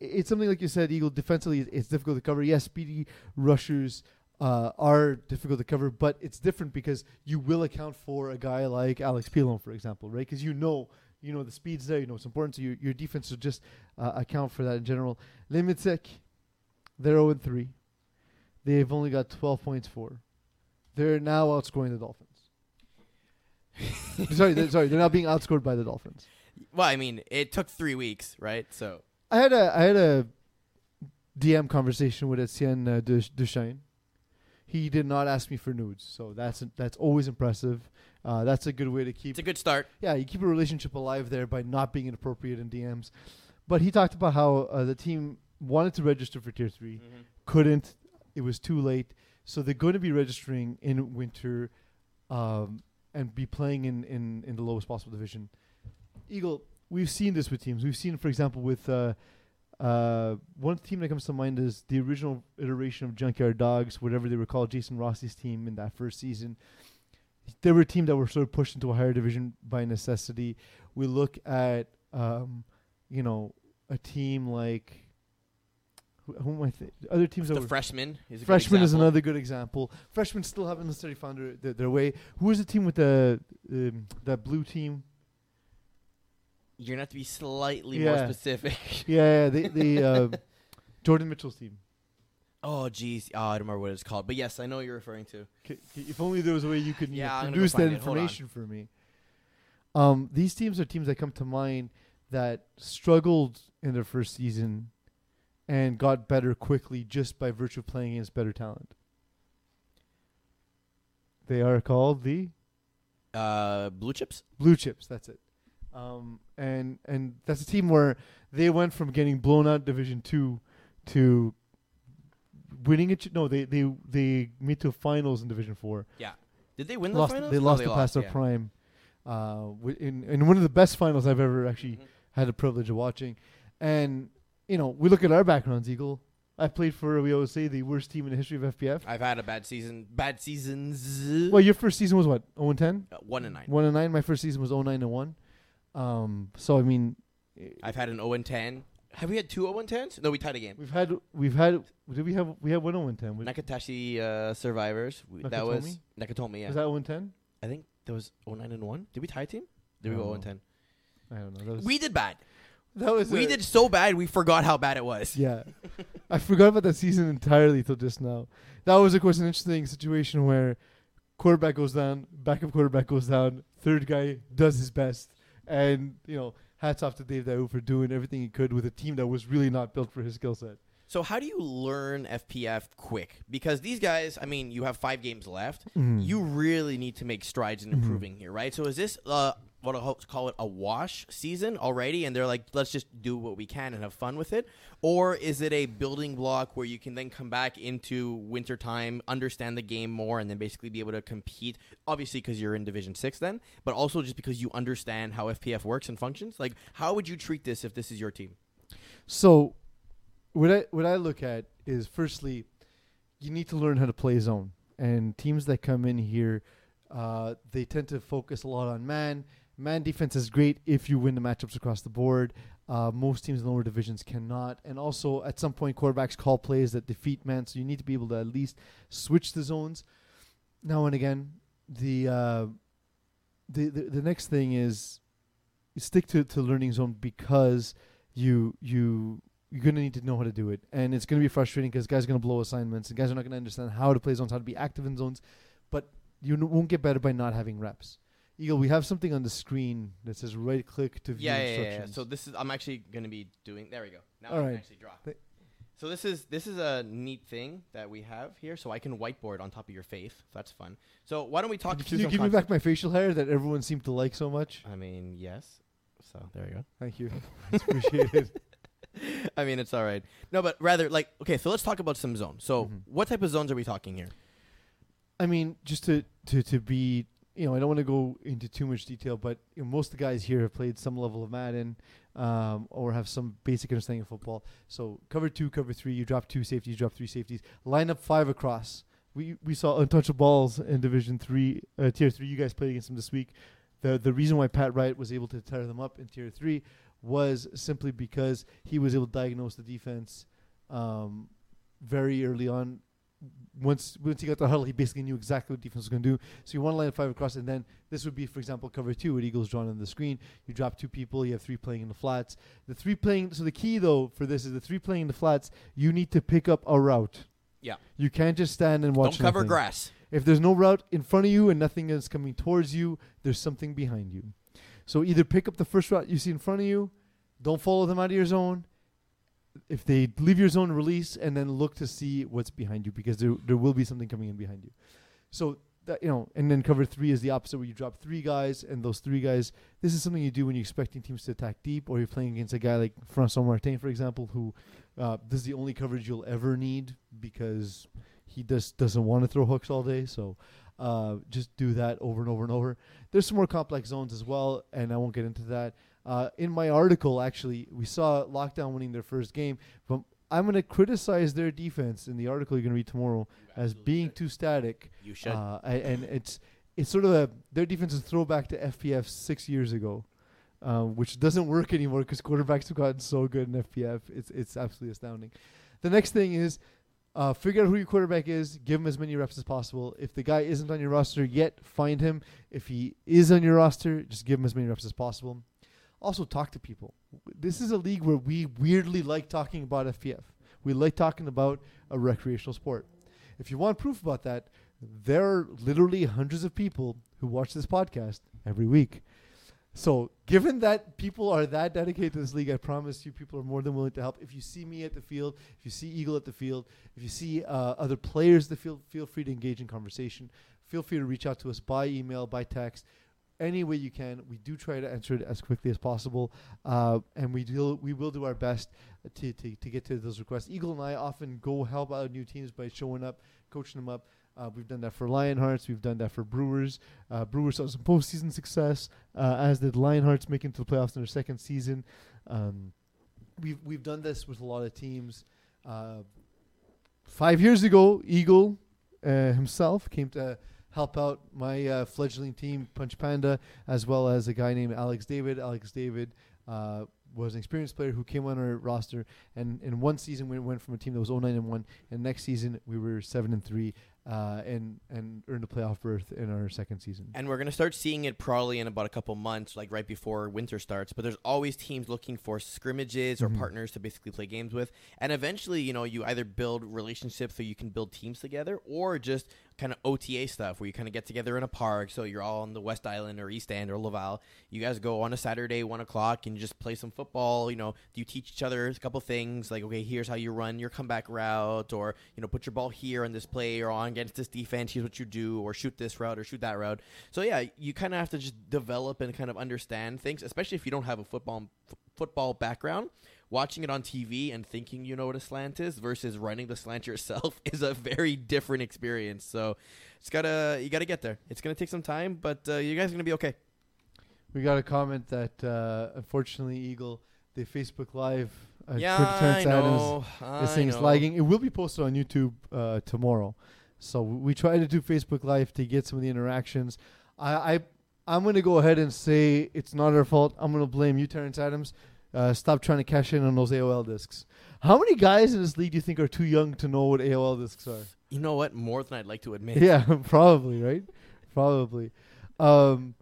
it's something like you said, Eagle defensively it's difficult to cover. Yes, speedy rushers uh, are difficult to cover, but it's different because you will account for a guy like Alex Pilon, for example, right? Because you know you know the speed's there, you know it's important, so your your defense will just uh, account for that in general. Limitek, they're 0 3. They've only got 12 points for. They're now outscoring the Dolphins. [LAUGHS] sorry, they're, sorry, they're not being outscored by the Dolphins. Well, I mean, it took three weeks, right? So I had a I had a DM conversation with Etienne uh, Duch- Duchesne. He did not ask me for nudes, so that's that's always impressive. Uh, that's a good way to keep it's a good start. yeah, you keep a relationship alive there by not being inappropriate in DMs. But he talked about how uh, the team wanted to register for tier 3 couldn't. It was too late, so they're going to be registering in winter, um, and be playing in, in, in the lowest possible division. Eagle, we've seen this with teams. We've seen, for example, with uh, uh, one team that comes to mind is the original iteration of Junkyard Dogs, whatever they were called, Jason Rossi's team in that first season. They were a team that were sort of pushed into a higher division by necessity. We look at, um, you know, a team like who, am I think? Other teams The freshman is a good Freshman is another good example. Freshmen still haven't necessarily found their, their, their way. Who was the team with the um, that blue team? You're gonna have to be slightly Yeah. more specific. [LAUGHS] Yeah, yeah the the [LAUGHS] uh, Jordan Mitchell's team. oh, jeez. Oh, I don't remember what it's called, but yes, I know what you're referring to. If only there was a way you could you Yeah, know, I'm gonna go produce that find it. Hold on. information for me. Um, these teams are teams that come to mind that struggled in their first season and got better quickly just by virtue of playing against better talent. They are called the Uh, blue chips. Blue Chips. That's it. Um, and and that's a team where they went from getting blown out Division Two to winning it. No, they they they made to finals in Division Four. Yeah, Did they win the lost finals? they lost No, lost to past their yeah. prime. Uh, in in one of the best finals I've ever actually Mhm. had the privilege of watching. And you know, we look at our backgrounds, Eagle. I played for we always say the worst team in the history of FPF. I've had a bad season. Bad seasons. Well, your first season was what? 0 and 10? Uh, one and nine. 1 and 9. My first season was 0 9 and 1. Um, so I mean, I've had an 0 and 10. Have we had two 0 and 10s? No, we tied a game. We've had we've had did we have we had one 0 and 10? Was, Nakatashi uh, survivors. We, that was Nakatomi. Yeah. was that 0 and 10? I think there was 09 and 1. Did we tie a team? Did we go 0 and ten? I don't know. That was We did bad. that was We a- did so bad we forgot how bad it was. Yeah, I forgot about that season entirely till just now. That was of course an interesting situation where quarterback goes down, backup quarterback goes down, third guy does his best, and you know hats off to Dave Daou for doing everything he could with a team that was really not built for his skill set. So how do you learn FPF quick? Because these guys, I mean, you have five games left. Mm. You really need to make strides in Mhm. improving here, right? So is this uh, call it a wash season already, and they're like, let's just do what we can and have fun with it, or is it a building block where you can then come back into wintertime, understand the game more, and then basically be able to compete? Obviously, because you're in Division Six, then, but also just because you understand how FPF works and functions. Like, how would you treat this if this is your team? So, what I what I look at is firstly, you need to learn how to play zone, and teams that come in here, uh, they tend to focus a lot on man. Man defense is great if you win the matchups across the board. Uh, most teams in lower divisions cannot, and also at some point quarterbacks call plays that defeat man, so you need to be able to at least switch the zones now and again. The uh, the, the the next thing is stick to, to learning zone because you you you're gonna need to know how to do it, and it's gonna be frustrating because guys are gonna blow assignments, and guys are not gonna understand how to play zones, how to be active in zones, but you n- won't get better by not having reps. Eagle, we have something on the screen that says right click to view Yeah, yeah, yeah, yeah. So this is I'm actually going to be doing. There we go. Now All I can actually draw. Th- So this is this is a neat thing that we have here. So I can whiteboard on top of your face. That's fun. So why don't we talk? Can, you give me back my facial hair that everyone seemed to like so much? I mean, yes. So there you go. Thank you. [LAUGHS] It's appreciated. [LAUGHS] I mean, it's all right. No, but rather like okay. So let's talk about some zones. So Mhm. what type of zones are we talking here? I mean, just to to to be, you know, I don't want to go into too much detail, but you know, most of the guys here have played some level of Madden, um, or have some basic understanding of football. So cover two, cover three, you drop two safeties, you drop three safeties, line up five across. We we saw untouchable balls in Division Three, uh, Tier Three. You guys played against them this week. The the reason why Pat Wright was able to tear them up in Tier Three was simply because he was able to diagnose the defense um, very early on. Once once he got the huddle, he basically knew exactly what defense was going to do. So you want to line five across, and then this would be, for example, cover two with Eagles drawn on the screen. You drop two people, you have three playing in the flats. The three playing. So the key though for this is the three playing in the flats. You need to pick up a route. Yeah. You can't just stand and watch. Don't cover nothing. grass. If there's no route in front of you and nothing is coming towards you, there's something behind you. So either pick up the first route you see in front of you, don't follow them out of your zone. If they leave your zone, release and then look to see what's behind you because there there will be something coming in behind you. So that you know, and then cover three is the opposite where you drop three guys and those three guys. This is something you do when you're expecting teams to attack deep, or you're playing against a guy like Francois Martin, for example, who uh, this is the only coverage you'll ever need because he just doesn't want to throw hooks all day. So uh, just do that over and over and over. There's some more complex zones as well, and I won't get into that. Uh, in my article, actually, we saw Lockdown winning their first game, but I'm going to criticize their defense in the article you're going to read tomorrow as being too static. You should. Uh, and it's it's sort of a their defense is throwback to FPF six years ago, uh, which doesn't work anymore because quarterbacks have gotten so good in FPF. It's it's absolutely astounding. The next thing is uh, figure out who your quarterback is. Give him as many reps as possible. If the guy isn't on your roster yet, find him. If he is on your roster, just give him as many reps as possible. Also, talk to people. This is a league where we weirdly like talking about FPF. We like talking about a recreational sport. If you want proof about that, there are literally hundreds of people who watch this podcast every week. So, given that people are that dedicated to this league, I promise you, people are more than willing to help. If you see me at the field, if you see Eagle at the field, if you see uh, other players at the field, feel free to engage in conversation. Feel free to reach out to us by email, by text, any way you can. We do try to answer it as quickly as possible, uh, and we do we will do our best to, to to get to those requests. Eagle and I often go help out new teams by showing up, coaching them up. Uh, we've done that for Lionhearts. We've done that for Brewers. Uh, Brewers saw some postseason success, uh, as did Lionhearts making to the playoffs in their second season. Um, we've we've done this with a lot of teams. Uh, five years ago, Eagle uh, himself came to help out my uh, fledgling team, Punch Panda, as well as a guy named Alex David. Alex David uh, was an experienced player who came on our roster, and in one season we went from a team that was 09 and one, and next season we were seven and three, uh, and and earned a playoff berth in our second season. And we're going to start seeing it probably in about a couple months, like right before winter starts. But there's always teams looking for scrimmages or Mhm. partners to basically play games with. And eventually, you know, you either build relationships so you can build teams together or just kind of OTA stuff where you kind of get together in a park. So you're all on the West Island or East End or Laval. You guys go on a Saturday, one o'clock, and just play some football. You know, do you teach each other a couple things like, okay, here's how you run your comeback route, or, you know, put your ball here on this play or on against this defense. Here's what you do, or shoot this route or shoot that route. So yeah, you kind of have to just develop and kind of understand things, especially if you don't have a football f- football background. Watching it on TV and thinking you know what a slant is versus running the slant yourself [LAUGHS] is a very different experience. So it's gotta you gotta get there. It's gonna take some time, but uh, you guys are gonna be okay. We got a comment that uh, unfortunately Eagle the Facebook Live uh, yeah, I Adams know. This I thing's know. lagging. It will be posted on YouTube uh, tomorrow. So we try to do Facebook Live to get some of the interactions. I, I I'm gonna go ahead and say it's not our fault. I'm gonna blame you, Terrence Adams. Uh, stop trying to cash in on those AOL discs. How many guys in this league do you think are too young to know what AOL discs are? You know what? More than I'd like to admit. Yeah, [LAUGHS] probably right. Probably. Um,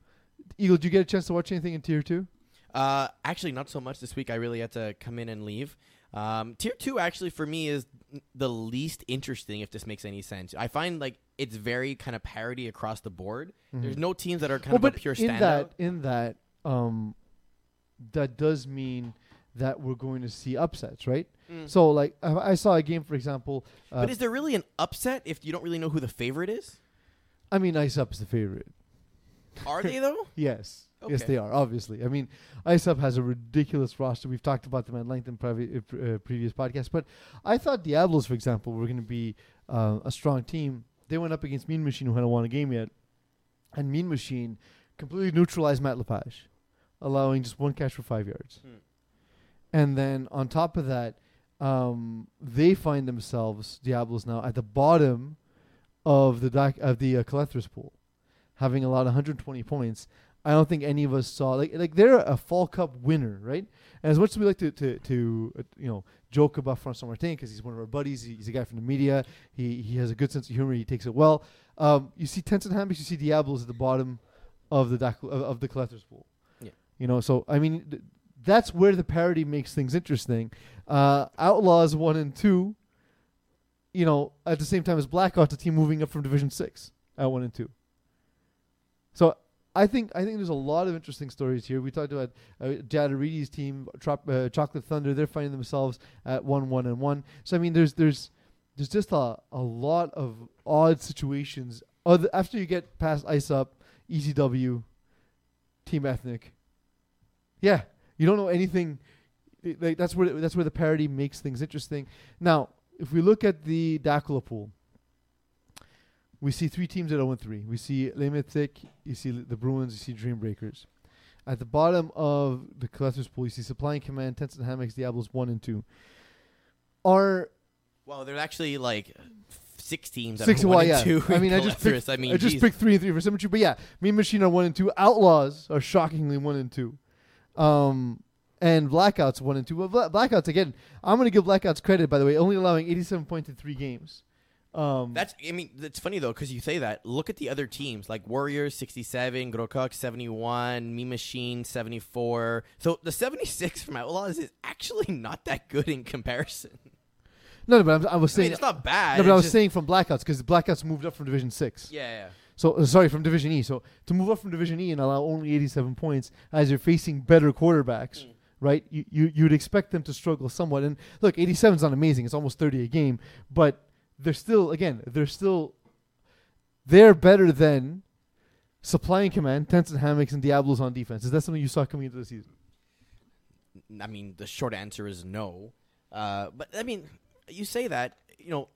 Eagle, did you get a chance to watch anything in tier two? Uh, actually, not so much this week. I really had to come in and leave. Um, tier two actually for me is the least interesting, if this makes any sense. I find like it's very kind of parody across the board. There's no teams that are kind Mm-hmm. well, of but a pure in standout. that, in that, um, that does mean that we're going to see upsets, right? Mm. So, like, I, I saw a game, for example. Uh, but is there really an upset if you don't really know who the favorite is? I mean, Ice Up is the favorite. Are they [LAUGHS] though? Yes. Yes, they are, obviously. I mean, Ice Up has a ridiculous roster. We've talked about them at length in uh, uh, previous podcasts. But I thought Diablos, for example, were going to be uh, a strong team. They went up against Mean Machine, who hadn't won a game yet. And Mean Machine completely neutralized Matt Lepage, allowing just one catch for five yards. Hmm. And then on top of that, um, they find themselves, Diablos, now at the bottom of the doc- of the uh, collector's pool, having allowed 120 points. I don't think any of us saw like like they're a fall cup winner, right? And as much as we like to to, to uh, you know joke about Francois Martin because he's one of our buddies, he- he's a guy from the media. He he has a good sense of humor. He takes it well. Um, you see Tencent Hammocks, you see Diablos at the bottom of the doc- of, of the collector's pool. You know, so I mean th- that's where the parody makes things interesting. Uh, Outlaws one and two. You know, at the same time as Blackouts, a team moving up from Division Six at one and two. So I think I think there's a lot of interesting stories here. We talked about uh, Jadaridi's team, Trop, uh, Chocolate Thunder. They're finding themselves at one, one, and one. So I mean, there's there's there's just a a lot of odd situations. Other after you get past Ice Up, ECW, Team Ethnic. Yeah, you don't know anything. Like that's where that's where the parody makes things interesting. Now, if we look at the Dakula pool, we see three teams at 0 and 3. We see Le Mythic, you see the Bruins, you see Dream Breakers. At the bottom of the collector's pool, you see Supply and Command, Tents and Hammocks, Diablos 1 and 2. Are Well, there's actually like six teams. Six well, one and yeah. two I mean, I just picked, I mean, I just geez. picked three and three for symmetry, but yeah, Mean Machine are one and two. Outlaws are shockingly one and two, um, and Blackouts one and two. Well, Bla- Blackouts again. I'm going to give Blackouts credit by the way, only allowing 87 points in three games. Um, That's. I mean, it's funny though because you say that. Look at the other teams like Warriors, sixty-seven, Grokok, seventy-one, Me Machine, seventy-four. So the seventy-six from Outlaws is actually not that good in comparison. no, no, but I'm, I was I saying mean, it's not bad. no, but I was just- saying from Blackouts because Blackouts moved up from Division Six. Yeah, yeah. So uh, sorry, from Division E. So to move up from Division E and allow only 87 points as you're facing better quarterbacks, Mm. right? You, you you'd expect them to struggle somewhat. And look, 87 is not amazing. It's almost 30 a game, but they're still again they're still they're better than Supply and Command, tents and Hammocks, and Diablos on defense. Is that something you saw coming into the season? I mean, the short answer is no. Uh, but I mean, you say that you know,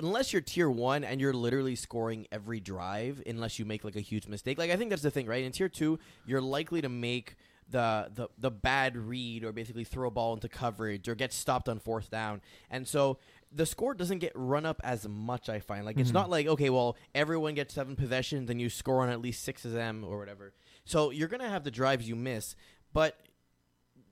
unless you're tier one and you're literally scoring every drive, unless you make like a huge mistake. Like I think that's the thing, right? In tier two, you're likely to make the the the bad read or basically throw a ball into coverage or get stopped on fourth down, and so. The score doesn't get run up as much. I find like it's Mhm. not like okay, well, everyone gets seven possessions, then you score on at least six of them or whatever. So you're gonna have the drives you miss, but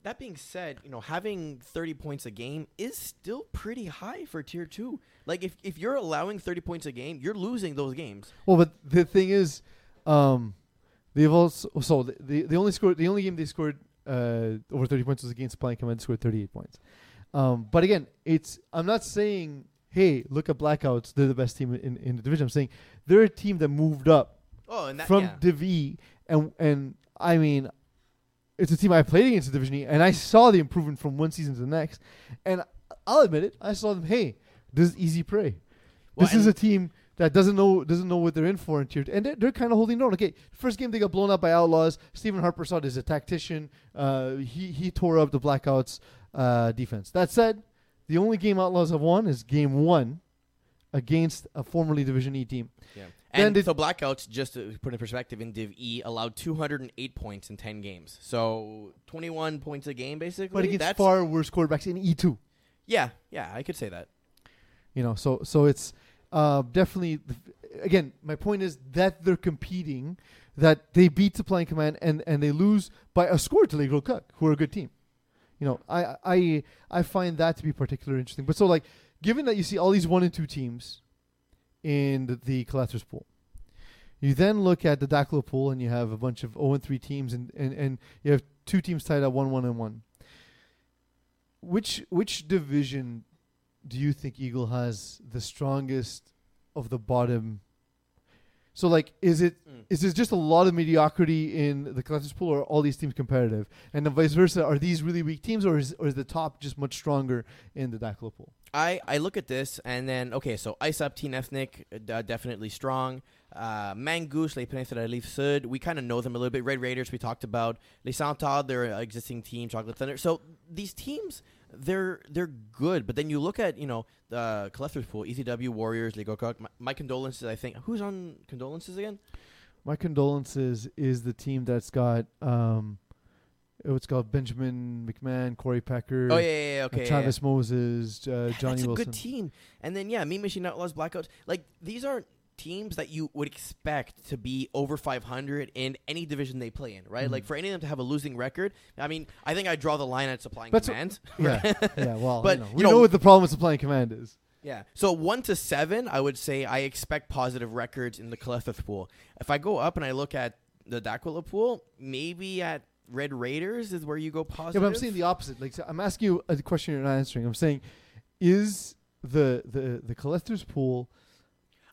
that being said, you know, having 30 points a game is still pretty high for tier 2. Like if if you're allowing 30 points a game, you're losing those games. Well, but the thing is, um, they've also so the, the the only score the only game they scored uh, over thirty points was against Supply and Command. They scored thirty eight points. Um, but again, it's I'm not saying hey look at Blackouts they're the best team in, in the division. I'm saying they're a team that moved up Oh, and that from yeah. Div E, and and I mean, it's a team I played against in Division E, and I saw the improvement from one season to the next, and I'll admit it, I saw them. Hey, this is easy prey. Well, this is a team that doesn't know doesn't know what they're in for in tier, two, and they're, they're kind of holding on. Okay, first game they got blown out by Outlaws. Stephen Harper saw it as a tactician. Uh, he he tore up the Blackouts uh, defense. That said, the only game Outlaws have won is game one against a formerly Division E team. yeah. And so blackouts just to put in perspective in Div E allowed 208 points in 10 games. So 21 points a game basically. But against That's far worse quarterbacks in E two. Yeah, yeah, I could say that. You know, so so it's uh, definitely again. My point is that they're competing, that they beat Supply and Command, and and they lose by a score to Legro Cook, who are a good team. You know, I I I find that to be particularly interesting. But so like, given that you see all these one and two teams in the, collectors pool, You then look at the Dakla pool, and you have a bunch of 0 and 3 teams, and, and, and you have two teams tied at 1 1 and 1. Which which division do you think Eagle has the strongest of the bottom? So, like, is it Mm. is there just a lot of mediocrity in the collectors pool, or are all these teams competitive? And then vice versa, are these really weak teams, or is or is the top just much stronger in the Dakla pool? I, I look at this and then okay, so Ice Up Team Ethnic uh, definitely strong. Uh, Mangoose, Les Peninsula Leaf Sud, we kind of know them a little bit. Red Raiders, we talked about. Les Centaures, they're existing team. Chocolate Thunder. So these teams, they're they're good. But then you look at you know the collectors pool, ECW Warriors, Lego Cook. My, my condolences. I think who's on condolences again? My condolences is the team that's got um, oh, it's Benjamin McMahon, Corey Pecker, Oh yeah, yeah, yeah uh, okay. yeah, Travis Moses, uh, yeah. Johnny That's a Wilson. good team. And then yeah, Mean Machine Outlaws, Blackouts. Like these aren't teams that you would expect to be over 500 in any division they play in, right? Mhm. Like for any of them to have a losing record, I mean, I think I draw the line at supplying what- command. Yeah, [LAUGHS] yeah. Well, But, you know, you we know- know what the problem with supplying command is. Yeah. So one to seven, I would say I expect positive records in the Kalethith pool. If I go up and I look at the Daquila pool, maybe at Red Raiders is where you go Yeah, positive. but I'm saying the opposite. Like so I'm asking you a question you're not answering. I'm saying, is the the the collectors pool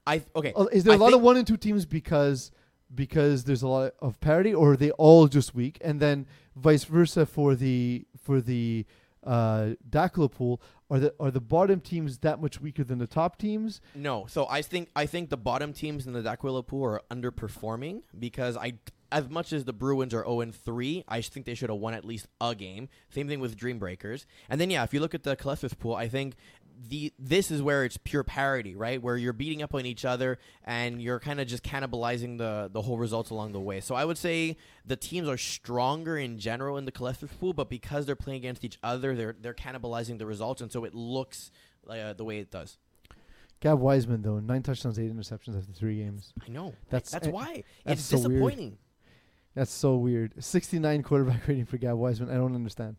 I okay. uh, is there a I lot of one and two teams because because there's a lot of parity, or are they all just weak? And then vice versa for the for the uh, pool, are the are the bottom teams that much weaker than the top teams? No. So I think I think the bottom teams in the Daquila pool are underperforming because I as much as the Bruins are 0 3, I think they should have won at least a game. Same thing with Dream Breakers. And then yeah, if you look at the Kalethris pool, I think the this is where it's pure parody, right? Where you're beating up on each other and you're kind of just cannibalizing the the whole results along the way. So I would say the teams are stronger in general in the Kalethris pool, but because they're playing against each other, they're they're cannibalizing the results, and so it looks uh, the way it does. Gab Wiseman though, nine touchdowns, eight interceptions after three games. I know. That's- That's eh, why that's it's so weird. disappointing. That's so weird. 69 quarterback [LAUGHS] rating for Gab Wiseman. I don't understand.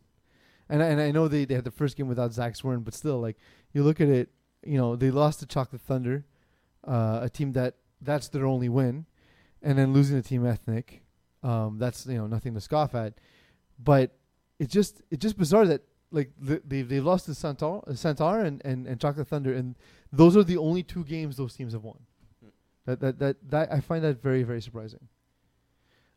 And I, and I know they, they had the first game without Zach Swern, but still, like you look at it, you know they lost to Chocolate Thunder, uh, a team that that's their only win, and then losing to Team Ethnic, um, that's you know nothing to scoff at. But it's just it's just bizarre that like the, they they lost to Centaur, Centaur and, and, and Chocolate Thunder, and those are the only two games those teams have won. That that that, that I find that very very surprising.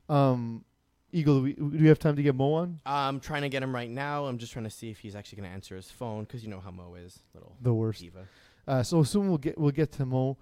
Um, Eagle, do we, do we have time to get Mo on? I'm trying to get him right now. I'm just trying to see if he's actually going to answer his phone because you know how Mo is, little The worst. diva. Uh, so soon we'll get we'll get to Mo.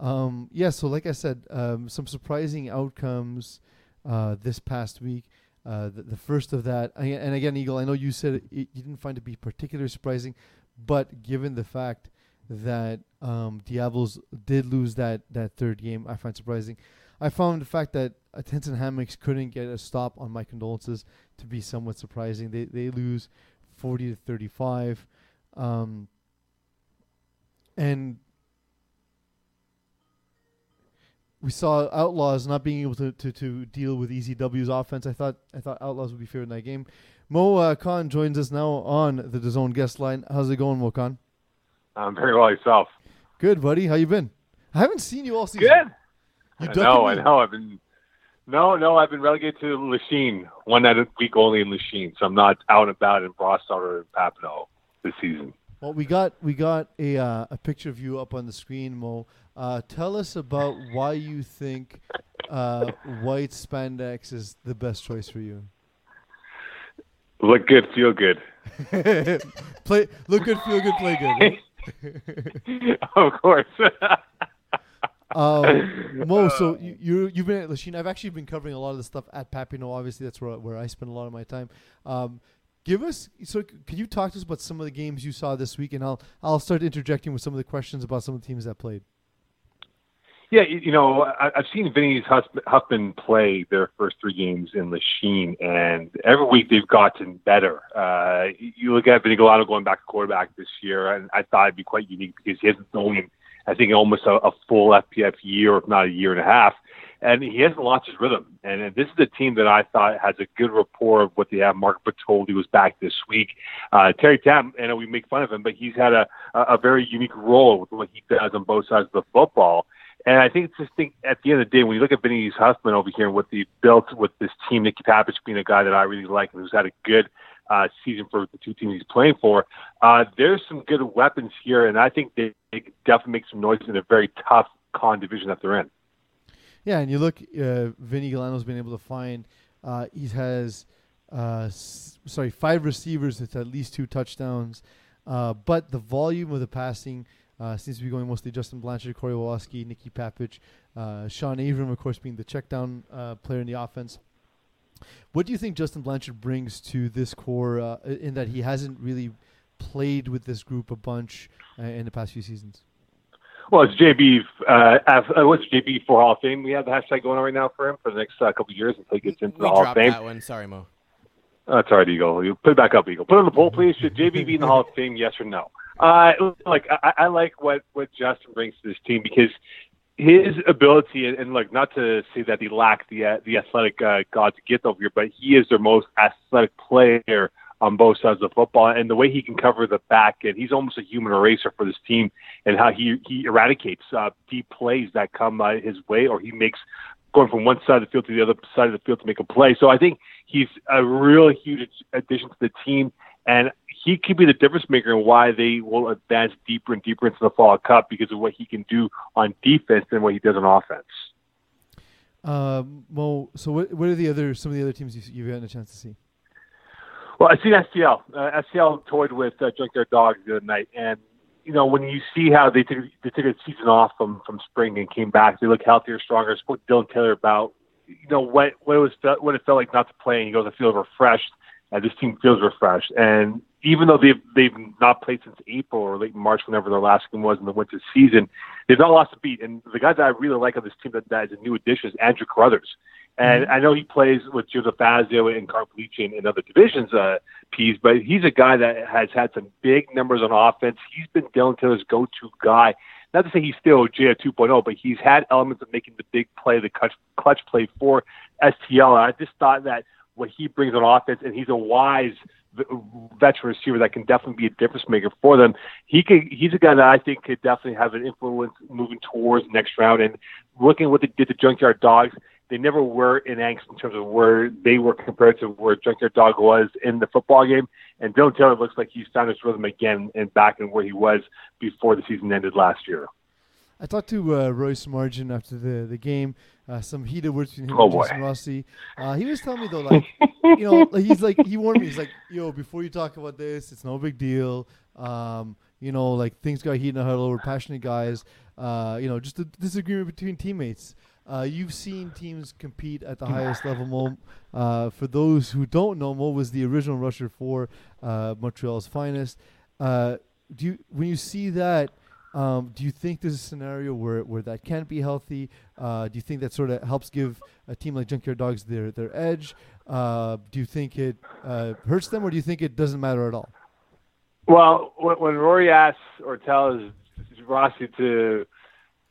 Um, yeah. So like I said, um, some surprising outcomes uh, this past week. Uh, the, the first of that, and again, Eagle. I know you said it, you didn't find it to be particularly surprising, but given the fact that um, Diablos did lose that that third game, I find surprising. I found the fact that Tenson Hammocks couldn't get a stop on my condolences to be somewhat surprising. They they lose forty to thirty five. Um, and we saw Outlaws not being able to, to, to deal with ECW's offense. I thought I thought Outlaws would be favored in that game. Mo uh, Khan joins us now on the DAZN guest line. How's it going, Mo Khan? I'm very well yourself. Good, buddy. How you been? I haven't seen you all season. Good. You I know, I know. I've been no, no. I've been relegated to Lachine one night a week only in Lachine, so I'm not out and about in Brossard or in Papineau this season. Well, we got we got a uh, a picture of you up on the screen, Mo. Uh, tell us about why you think uh, white spandex is the best choice for you. Look good, feel good. [LAUGHS] play, look good, feel good, play good. [LAUGHS] of course. [LAUGHS] Um, [LAUGHS] Mo, so you, you you've been at Lachine. I've actually been covering a lot of the stuff at Papineau. Obviously, that's where where I spend a lot of my time. Um, give us so can you talk to us about some of the games you saw this week, and I'll I'll start interjecting with some of the questions about some of the teams that played. Yeah, you know, I, I've seen Vinny's Huffman play their first three games in Lachine, and every week they've gotten better. Uh, you look at Vinny Galano going back to quarterback this year, and I thought it'd be quite unique because he hasn't thrown I think, almost a, a full FPF year, if not a year and a half, and he hasn't lost his rhythm. And this is a team that I thought has a good rapport of what they have. Mark Bertoldi was back this week. Uh, Terry Tam, I know we make fun of him, but he's had a, a very unique role with what he does on both sides of the football And I think just think at the end of the day, when you look at Vinny Huffman over here and what they built with this team, Nicky Papich being a guy that I really like and who's had a good uh, season for the two teams he's playing for, uh, there's some good weapons here, and I think they, they definitely make some noise in a very tough con division that they're in. Yeah, and you look, uh, Vinny Galano's been able to find. Uh, he has, uh, s- sorry, five receivers with at least two touchdowns, uh, but the volume of the passing uh, seems to be going mostly Justin Blanchard, Corey Woski, Nicky Papich, uh, Sean Avram, of course, being the check down player in the offense. What do you think Justin Blanchard brings to this core uh, in that he hasn't really played with this group a bunch uh, in the past few seasons? Well, it's JB. Uh, uh, what's JB for Hall of Fame? We have the hashtag going on right now for him for the next uh, couple of years until he gets into we the Hall of Fame. that one. Sorry, Mo. Oh, that's all right, Eagle. You put it back up, Eagle. Put it on the poll, please. Should JB be in the Hall of Fame? Yes or no? Uh, like I, I like what what Justin brings to this team because his ability and, and like not to say that he lacked the uh, the athletic uh, god to get over here, but he is their most athletic player on both sides of the football, and the way he can cover the back and he's almost a human eraser for this team, and how he he eradicates uh, deep plays that come uh, his way, or he makes going from one side of the field to the other side of the field to make a play. So I think he's a real huge addition to the team, and he could be the difference maker in why they will advance deeper and deeper into the Fall Cup because of what he can do on defense and what he does on offense. Um, Mo, so what, what are the other some of the other teams you've, you've gotten a chance to see? Well, I've seen STL. Uh, STL toyed with uh, Junkyard Dogs the other night, and you know when you see how they took they took a season off from from spring and came back, they look healthier, stronger. I spoke to Dylan Taylor about you know what what it was what it felt like not to play. And he goes, I feel refreshed. And this team feels refreshed, and even though they've they've not played since April or late March, whenever their last game was in the winter season, they've not lost a beat. And the guy that I really like on this team that, that is a new addition is Andrew Carruthers. And I know he plays with Joseph Fazio and Carpelici in, in other divisions, uh, piece, but he's a guy that has had some big numbers on offense. He's been Dylan Taylor's go-to guy. Not to say he's still J 2.0, but he's had elements of making the big play, the clutch, clutch play for STL. I just thought that what he brings on offense, and he's a wise veteran receiver that can definitely be a difference maker for them. He could, he's a guy that I think could definitely have an influence moving towards next round. And looking at what they did to Junkyard Dogs, they never were in angst in terms of where they were compared to where Junkyard Dog was in the football game. And Dylan Taylor looks like he's found his rhythm again and back in where he was before the season ended last year. I talked to uh, Royce Merjan after the the game. Uh, some heated words between him Oh, and boy. Jason Rossi. Uh, he was telling me though, like you know, like, he's like he warned me. He's like, yo, before you talk about this, it's no big deal. Um, you know, like things got heated in the huddle. We're passionate guys. Uh, you know, just a disagreement between teammates. Uh, you've seen teams compete at the highest level. Mo, uh, for those who don't know, Mo was the original rusher for uh, Montreal's finest. Uh, do you, when you see that, um, do you think there's a scenario where, where that can be healthy? Uh, do you think that sort of helps give a team like Junkyard Dogs their their edge? Uh, do you think it uh, hurts them, or do you think it doesn't matter at all? Well, when, Rory asks or tells Rossi to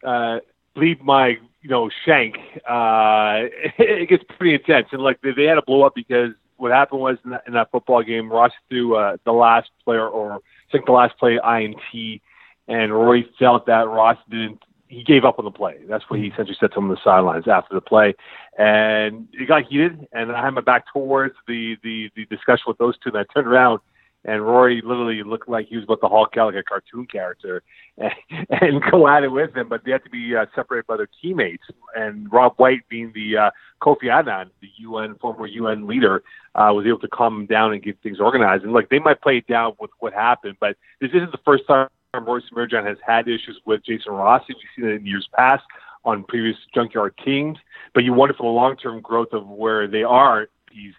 uh, leave my, you know, shank, uh, [LAUGHS] it gets pretty intense. And like they, they had to blow up because what happened was in that, in that football game, Rossi threw uh, the last player or I think the last play INT, and Rory felt that Ross didn't. He gave up on the play. That's what he essentially said to him on the sidelines after the play, and it got heated. And I had my back towards the the the discussion with those two, and I turned around and Rory literally looked like he was about to Hulk out like a cartoon character [LAUGHS] and, and go at it with him, but they had to be uh, separated by their teammates. And Rob White, being the uh, Kofi Annan, the UN former UN leader, uh, was able to calm him down and get things organized. And like they might play it down with what happened, but this isn't the first time Royce Merjan has had issues with Jason Rossi. We've seen it in years past on previous Junkyard teams, but you wonder for the long term growth of where they are. These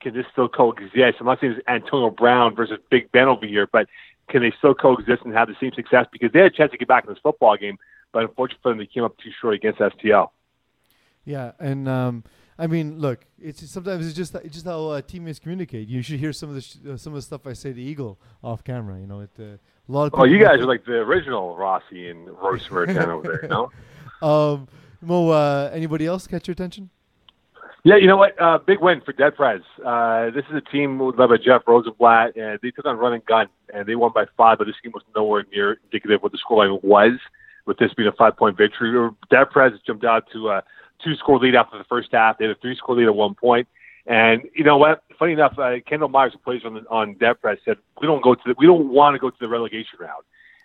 can this still coexist? I'm not saying it's Antonio Brown versus Big Ben over here, but can they still coexist and have the same success? Because they had a chance to get back in this football game, but unfortunately for them, they came up too short against STL. Yeah, and um, I mean, look, it's sometimes it's just it's just how uh, teammates communicate. You should hear some of the sh- uh, some of the stuff I say to Eagle off camera. You know, it, uh, a lot of Oh, you guys are like the original Rossi and Royce Merjan over there, no? [LAUGHS] Um, Mo, uh, anybody else catch your attention? Yeah, you know what? Uh, big win for Dead Prez. Uh, this is a team led by Jeff Rosenblatt, and they took on Run and Gun, and they won by five, but this game was nowhere near indicative of what the scoreline was. with this being a five point victory. Dead Prez jumped out to a two score lead after the first half. They had a three score lead at one point. And you know what? Funny enough, uh, Kendall Myers, who plays on on Dead Prez, said we don't go to the, we don't want to go to the relegation round,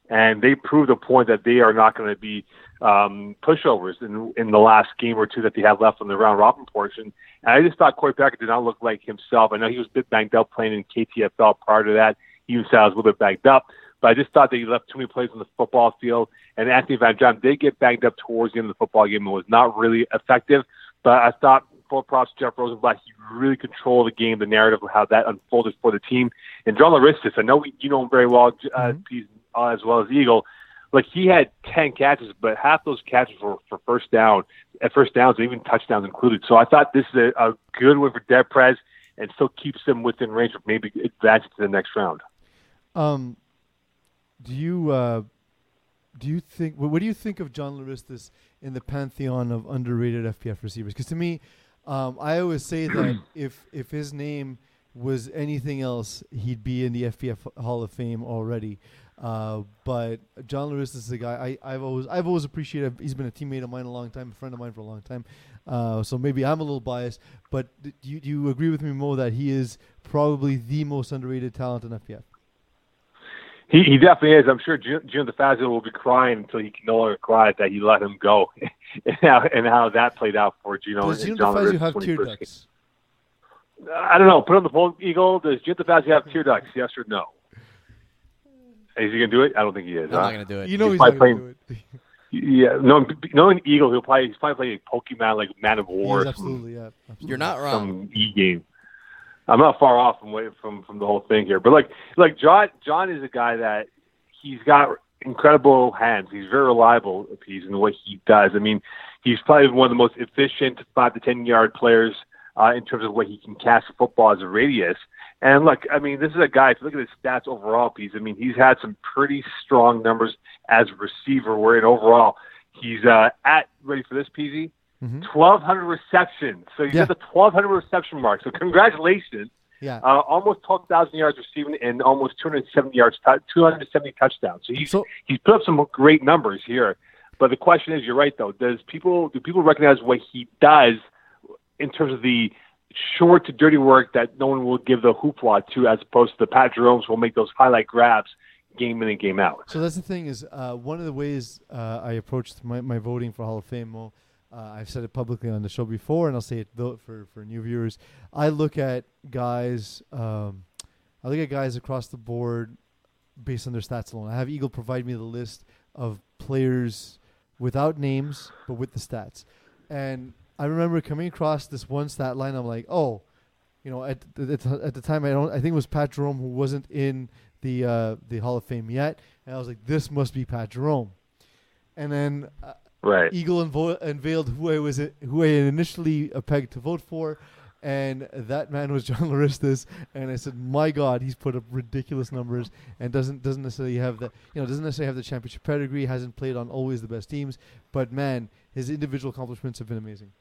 and they proved a point that they are not going to be um, pushovers in in the last game or two that they had left on the round robin portion. And I just thought Corey Packer did not look like himself. I know he was a bit banged up playing in KTFL prior to that. He even was a little bit banged up. But I just thought that he left too many plays on the football field. And Anthony Van John did get banged up towards the end of the football game and was not really effective. But I thought full props Jeff Rosenblatt. He really controlled the game, the narrative of how that unfolded for the team. And John Laristis, I know you know him very well, uh, mm-hmm. uh, as well as Eagle. Like he had ten catches, but half those catches were for first down, at first downs, and even touchdowns included. So I thought this is a, a good win for Dead Prez, and still keeps them within range of maybe advancing to the next round. Um, do you uh, do you think what do you think of John Laristis in the pantheon of underrated FPF receivers? Because to me, um, I always say that [CLEARS THROAT] if if his name was anything else, he'd be in the FPF Hall of Fame already. Uh, but John Lewis is a guy I, have always I've always appreciated. He's been a teammate of mine a long time, a friend of mine for a long time. Uh, so maybe I'm a little biased, but do you, do you agree with me, Mo, that he is probably the most underrated talent in FPF? He, he definitely is. I'm sure Jim, Jim DeFazio will be crying until he can no longer cry that he let him go, [LAUGHS] and, how, and how that played out for Gino. Does Jim DeFazio have tear ducts? I don't know. Put on the poll, Eagle. Does Jim DeFazio have tear ducts? Yes or no? Is he gonna do it? I don't think he is. I'm huh? not gonna do it. You know he's, he's not playing, do it. [LAUGHS] Yeah, no, knowing Eagle, he'll probably he's probably playing Pokemon like Man of War. absolutely, yeah. Absolutely. You're not wrong. Some E game. I'm not far off from from from the whole thing here, but like like John John is a guy that he's got incredible hands. He's very reliable. He's in what he does. I mean, he's probably one of the most efficient five to ten yard players uh, in terms of what he can catch football as a radius. And look, I mean, this is a guy. If you look at his stats overall, piece. I mean, he's had some pretty strong numbers as a receiver. Where in overall, he's uh, at ready for this, PZ. Mm-hmm. 1,200 receptions. So he's yeah. the 1,200 reception mark. So congratulations. Yeah. Uh, almost 12,000 yards receiving and almost 270 yards, 270 touchdowns. So he's so, he's put up some great numbers here. But the question is, you're right though. Does people do people recognize what he does in terms of the short to dirty work that no one will give the hoopla to, as opposed to the Pat Jerome's will make those highlight grabs game in and game out. So that's the thing is uh, one of the ways uh, I approached my, my voting for Hall of Fame. Well, uh, I've said it publicly on the show before, and I'll say it for for new viewers. I look at guys. Um, I look at guys across the board based on their stats alone. I have Eagle provide me the list of players without names but with the stats, and I remember coming across this one stat line. I'm like, oh, you know, at the, at the time I don't. I think it was Pat Jerome who wasn't in the uh, the Hall of Fame yet, and I was like, this must be Pat Jerome. And then uh, right. Eagle unvo- unveiled who I was who I initially uh, pegged to vote for, and that man was [LAUGHS] John Laristis. And I said, my God, he's put up ridiculous numbers and doesn't doesn't necessarily have the you know doesn't necessarily have the championship pedigree. Hasn't played on always the best teams, but man, his individual accomplishments have been amazing.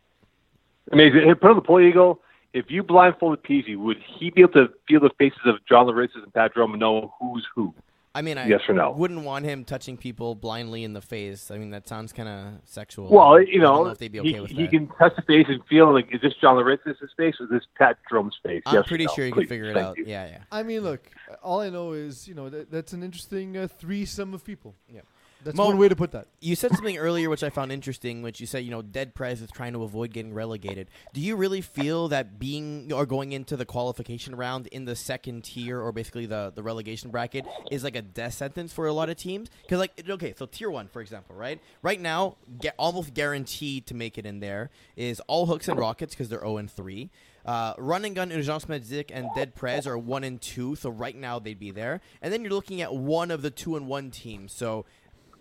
Amazing. Hey, put on the poll, Eagle. If you blindfolded Peasy, would he be able to feel the faces of John Laristis and Pat and know who's who? I mean, I yes or no? wouldn't want him touching people blindly in the face. I mean, that sounds kind of sexual. Well, you know, know okay he, he can touch the face and feel like, is this John Laristis' face or is this Pat Drum's face? I'm yes pretty no? sure you Please, can figure it out. You. Yeah, yeah. I mean, look, all I know is, you know, that, that's an interesting uh, threesome of people. Yeah. That's Mo, one way to put that. You said something earlier which I found interesting, which you said, you know, Dead Prez is trying to avoid getting relegated. Do you really feel that being or going into the qualification round in the second tier or basically the, the relegation bracket is like a death sentence for a lot of teams? Because, like, okay, so tier one, for example, right? Right now, get almost guaranteed to make it in there is All Hooks and Rockets because they're 0 and 3. Uh, Run and Gun, Urgence Medic, and Dead Prez are 1 and 2, so right now they'd be there. And then you're looking at one of the 2 and 1 teams. So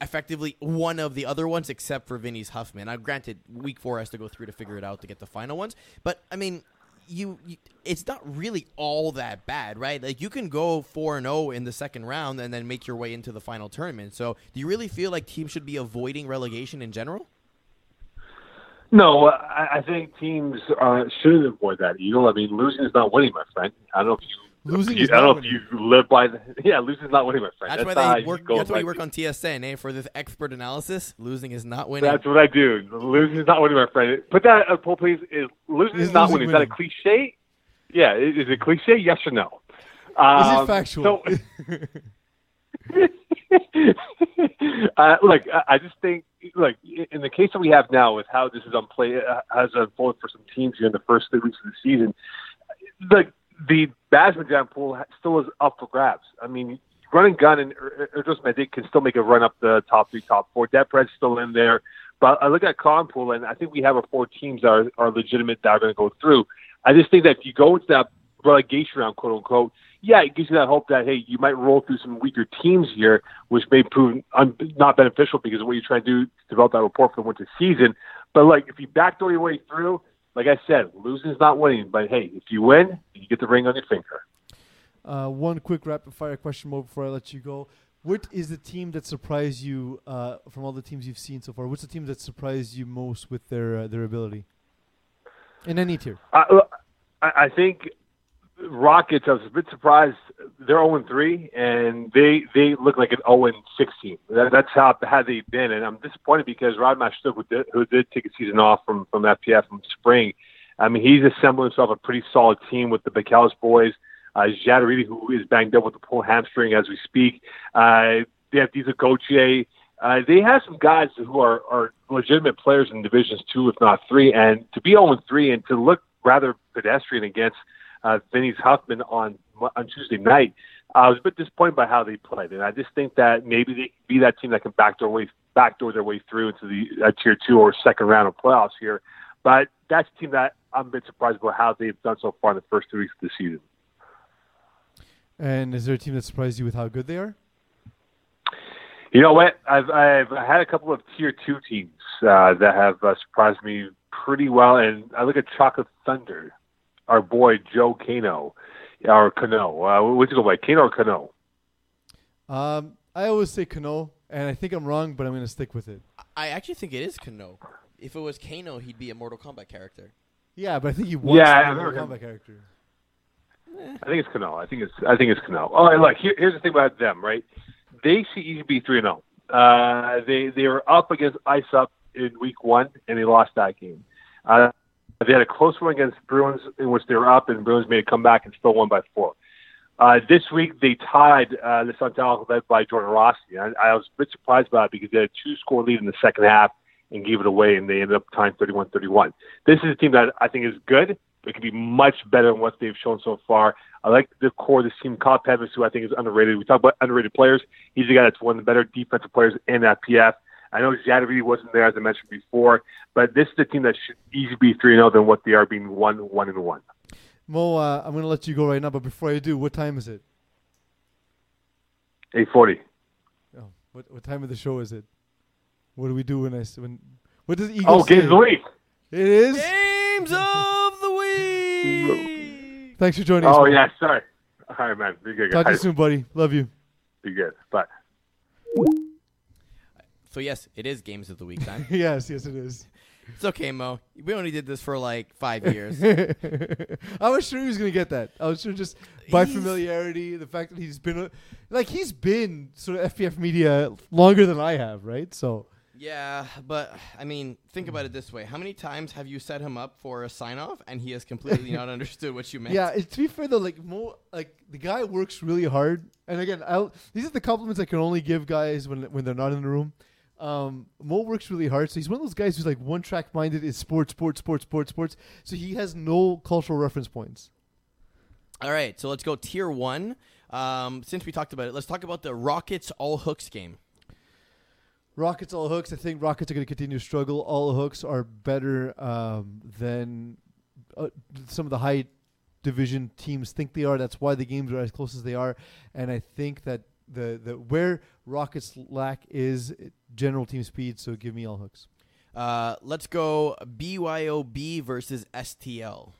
effectively one of the other ones, except for Vinny's Huffman. Now, granted, week four has to go through to figure it out to get the final ones, but I mean, you, you it's not really all that bad, right? Like you can go four and zero oh in the second round and then make your way into the final tournament. So, do you really feel like teams should be avoiding relegation in general? No, I, I think teams uh, should avoid that. You know, I mean, losing is not winning, my friend. I don't know if you Losing [LAUGHS] You- is I don't know if winning. you live by the. [LAUGHS] Yeah, losing is not winning, my friend. That's, not why they work. That's why by- you work on TSN, eh? For this expert analysis, losing is not winning. That's what I do. Losing is not winning, my friend. Put that up, poll, please. Is losing Is is not losing winning? Is that a cliche? Yeah. Is is it cliche? Yes or no? Is Um, it factual? So, [LAUGHS] uh, look, I, I just think, like, in the case that we have now with how this is unplay uh, has unfolded for some teams here in the first three weeks of the season, the the Basman pool still is up for grabs. I mean, run and gun and er, er, er, Erdros Medic can still make a run up the top three, top four. Depred's still in there. But I look at Con pool, and I think we have our four teams that are, are legitimate that are going to go through. I just think that if you go into that relegation round, quote unquote, yeah, it gives you that hope that hey, you might roll through some weaker teams here, which may prove un- not beneficial because of what you're trying to do develop that rapport for the winter season. But like, if you backdoor your way through, like I said, losing is not winning. But hey, if you win, you get the ring on your finger. Uh, one quick rapid fire question more before I let you go. What is the team that surprised you uh, from all the teams you've seen so far? What's the team that surprised you most with their uh, their ability in any tier? I, I I think Rockets. I was a bit surprised. They're zero three, and they they look like an zero sixteen. That, that's how how they've been, and I'm disappointed because Rod Mashtuk, who did, who did take a season off from from FPF from spring, I mean he's assembled himself a pretty solid team with the Bacalus boys. Uh, Jad Aridi, who is banged up with the pull hamstring as we speak. Uh, they have Diza Gauthier. Uh, they have some guys who are, are legitimate players in divisions two, if not three. And to be 0 3 and to look rather pedestrian against uh, Vinny's Huffman on on Tuesday night, I was a bit disappointed by how they played. And I just think that maybe they can be that team that can backdoor way backdoor their way through into the uh, tier two or second round of playoffs here. But that's a team that I'm a bit surprised about how they've done so far in the first two weeks of the season. And is there a team that surprised you with how good they are? You know what? I've I've had a couple of tier two teams uh, that have uh, surprised me pretty well, and I look at Chocolate Thunder, our boy Joe Kano, or Kano. Uh, what's it go by, Kano or Kano? Um, I always say Kano, and I think I'm wrong, but I'm going to stick with it. I actually think it is Kano. If it was Kano, he'd be a Mortal Kombat character. Yeah, but I think he was Yeah, to I've a Mortal him. Kombat character. I think it's Kano. I think it's I think it's Kano. Oh, and look, here, here's the thing about them, right? They see EB three and zero. Uh, they they were up against Ice Up in week one, and they lost that game. Uh, they had a close one against Bruins, in which they were up, and Bruins made a comeback and still won by four. Uh, this week they tied uh, the Santal led by Jordan Rossi. I, I was a bit surprised by it because they had a two score lead in the second half and gave it away, and they ended up tying 31-31. This is a team that I think is good. It could be much better than what they've shown so far. I like the core of this team. Kyle Pettis, who I think is underrated. We talk about underrated players. He's the guy that's one of the better defensive players in that PF. I know Jadavi wasn't there, as I mentioned before, but this is a team that should easily be 3 0 than what they are being 1 1 and 1. Mo, uh, I'm going to let you go right now, but before I do, what time is it? 840. Oh, what what time of the show is it? What do we do when I s- when? What does Eagles Oh, say? games of the week. It is. Games of the week. Thanks for joining us. Oh, Mo. yeah, sorry. All right, man. Be good, Talk to you soon, buddy. Love you. Be good. Bye. So yes, it is games of the week time. [LAUGHS] yes, yes, it is. it's okay, Mo. We only did this for like five years. [LAUGHS] I was sure he was gonna get that. I was sure just by He's- familiarity, the fact that he's been like he's been sort of FPF media longer than I have, right? So yeah, but I mean, think about it this way: How many times have you set him up for a sign off and he has completely not [LAUGHS] understood what you meant? yeah, it, to be fair though, like Mo, like the guy works really hard. And again, I'll, these are the compliments I can only give guys when when they're not in the room. Um, Mo works really hard, so he's one of those guys who's like one track minded is sports, sports, sports, sports, sports. So he has no cultural reference points. All right, so let's go tier one. Um, since we talked about it, let's talk about the Rockets all hooks game. Rockets all hooks. I think Rockets are going to continue to struggle. All hooks are better um, than uh, some of the high division teams think they are. That's why the games are as close as they are. And I think that the the where Rockets lack is general team speed. So give me all hooks. Uh, let's go BYOB versus STL.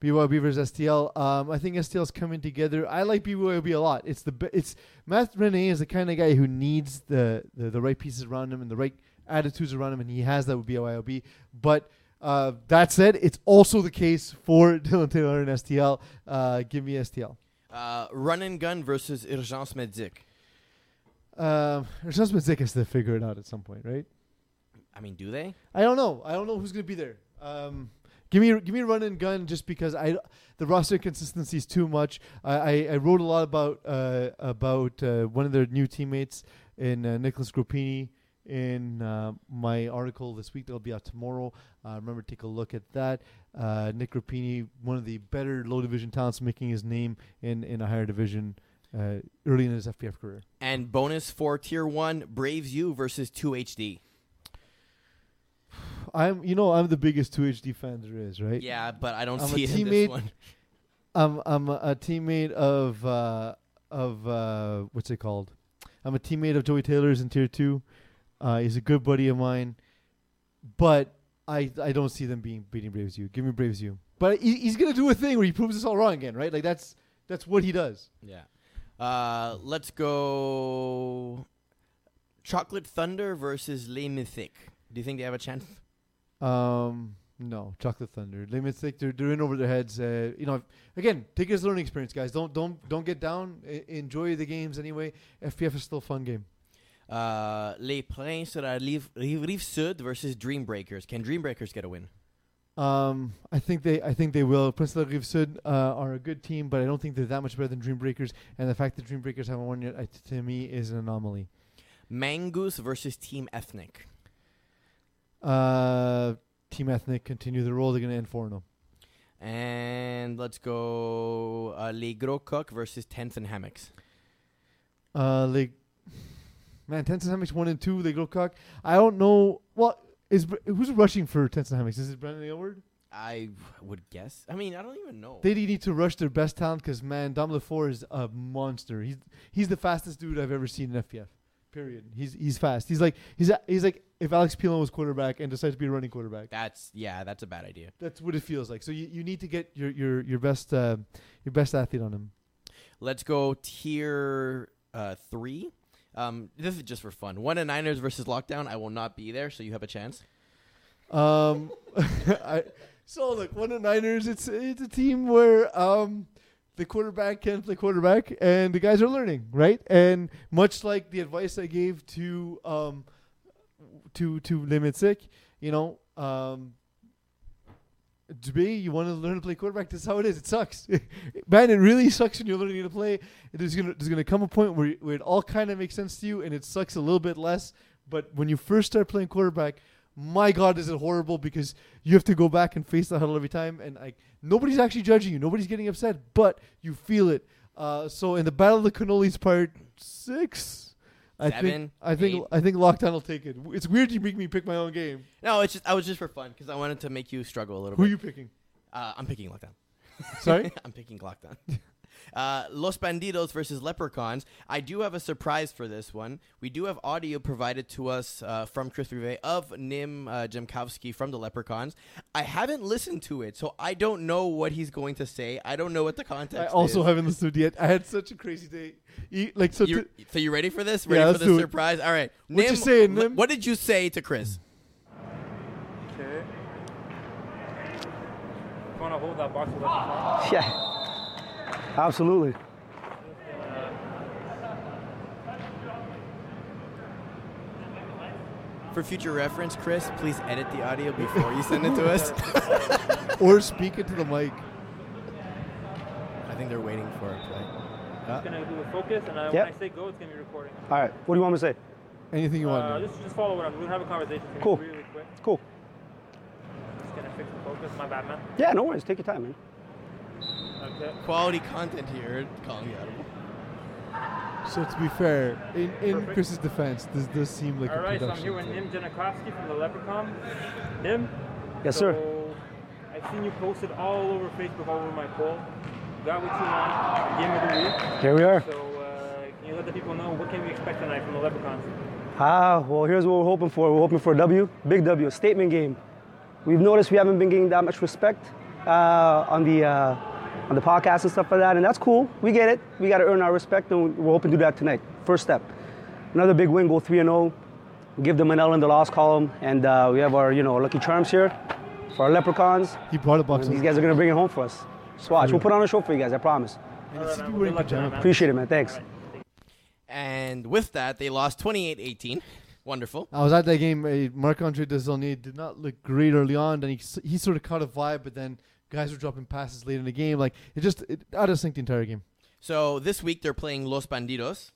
BYOB versus STL. Um, I think STL is coming together. I like BYOB a lot. It's the be- it's Matt Rene is the kind of guy who needs the, the the right pieces around him and the right attitudes around him, and he has that with BYOB. But Uh, that said, it's also the case for [LAUGHS] Dylan Taylor and STL. Uh, give me STL. Uh, run and gun versus Urgence Medic. Um, Urgence Medic has to figure it out at some point, right? I mean, do they? I don't know. I don't know who's going to be there. Um, give me give me run and gun just because I the roster consistency is too much. I, I, I wrote a lot about uh, about uh, one of their new teammates in uh, Nicholas Gropini in uh, my article this week that'll be out tomorrow. Uh, remember, to take a look at that. Uh, Nick Rapini, one of the better low division talents, making his name in, in a higher division uh, early in his FPF career. And bonus for tier one, Braves U versus 2HD. I'm, you know, I'm the biggest 2HD fan there is, right? Yeah, but I don't I'm a see it in teammate. this one. I'm I'm a, a teammate of uh, of uh, what's it called? I'm a teammate of Joey Taylor's in tier two. Uh, he's a good buddy of mine, but I I don't see them being beating Braves U. Give me Braves U. But he, he's gonna do a thing where he proves us all wrong again, right? Like that's that's what he does. Yeah. Uh, let's go. Chocolate Thunder versus Les Mythiques. Do you think they have a chance? Um, no, Chocolate Thunder. Limits like they're they're in over their heads. Uh, you know, again, take it as a learning experience, guys. Don't don't don't get down. I- enjoy the games anyway. FPF is still a fun game. Uh, Les Princes de la Rive, Rive Sud versus Dreambreakers. Can Dreambreakers get a win? Um, I think they, I think they will. Prince of Rive Sud uh, are a good team, but I don't think they're that much better than Dreambreakers. And the fact that Dreambreakers haven't won yet, I, to me, is an anomaly. Mongoose versus Team Ethnic. Uh, Team Ethnic continue the roll. They're gonna end four 0 And let's go uh, Les Gros Coq versus Tents and Hammocks. Uh, like, man, Tents and Hammocks one and two. They go cock. I don't know. Well, is who's rushing for Tents and Hammocks? Is it Brandon Aylward? I would guess. I mean, I don't even know. They need to rush their best talent because man, Dom LeFort is a monster. He's he's the fastest dude I've ever seen in FPF. Period. He's he's fast. He's like he's a, he's like if Alex Pilon was quarterback and decides to be a running quarterback. that's yeah, that's a bad idea. That's what it feels like. So you, you need to get your your your best uh, your best athlete on him. Let's go tier uh, three. Um, this is just for fun. One and Niners versus Lockdown. I will not be there, so you have a chance. Um, [LAUGHS] I so look one the Niners. It's it's a team where um the quarterback can play quarterback and the guys are learning right. And much like the advice I gave to um to to Les Mythiques, you know um. To be, you want to learn to play quarterback. This is how it is. It sucks, [LAUGHS] man. It really sucks when you're learning to play. There's gonna there's gonna come a point where where it all kind of makes sense to you, and it sucks a little bit less. But when you first start playing quarterback, my God, is it horrible because you have to go back and face the huddle every time, and like nobody's actually judging you, nobody's getting upset, but you feel it. Uh, so in the battle of the cannolis part six, I Seven, think I think eight. I think lockdown will take it. It's weird you make me pick my own game. No, it's just I was just for fun because I wanted to make you struggle a little bit. Who are you picking? Uh, I'm picking Lockdown. Sorry. [LAUGHS] I'm picking Lockdown. [LAUGHS] Uh, Los Bandidos versus Leprechauns. I do have a surprise for this one. We do have audio provided to us uh, from Chris Rivet of Nim uh, Jankowski from the Leprechauns. I haven't listened to it, so I don't know what he's going to say. I don't know what the context I also is. haven't listened yet. I had such a crazy day. E- like so. You, to- so you ready for this? Ready let's for do the it. surprise? All right. What you Nim, saying, Nim? What did you say to Chris? Okay. Want to hold that box a little bit? Yeah, absolutely. For future reference, Chris, please edit the audio before you send it to us. [LAUGHS] or speak it to the mic. I think they're waiting for a play. It's gonna do a focus, and uh, Yep. when I say go, it's gonna be recording. All right, what do you want me to say? Anything you want. Uh, Nim. just, just follow what I'm. We're gonna have a conversation. It's Cool. really quick. Cool. Just gonna fix the focus. My bad, man. Yeah, no worries. Take your time, man. Okay. Quality content here, calling you out. So to be fair, in, in Perfect. Chris's defense, this does seem like All a right. So I'm production. here with thing. Nim Janikowski from the Leprechaun. Nim. Yes, so, sir. I've seen you posted all over Facebook, all over my poll. Got what you want. Game of the week. Here we are. So uh, can you let the people know what can we expect tonight from the Leprechauns? Ah, well, here's what we're hoping for. We're hoping for a W, big W, statement game. We've noticed we haven't been getting that much respect uh, on the uh, on the podcast and stuff like that, and that's cool. We get it. We got to earn our respect, and we're hoping to do that tonight. First step. Another big win, go 3 0. Give them an L in the loss column, and uh, we have our you know lucky charms here. for our leprechauns. He brought a box. These guys are gonna bring it home for us. Just watch. We'll put on a show for you guys. I promise. and it's Alright, if man. you wearing Good luck pajama tonight, man. pants. Appreciate it, man. Thanks. And with that, they lost 28-18. Wonderful. I was at that game. Uh, Marc Andre Desaulniers did not look great early on. Then he he sort of caught a vibe, but then guys were dropping passes late in the game. Like it just it out of sync the entire game. So this week they're playing Los Bandidos.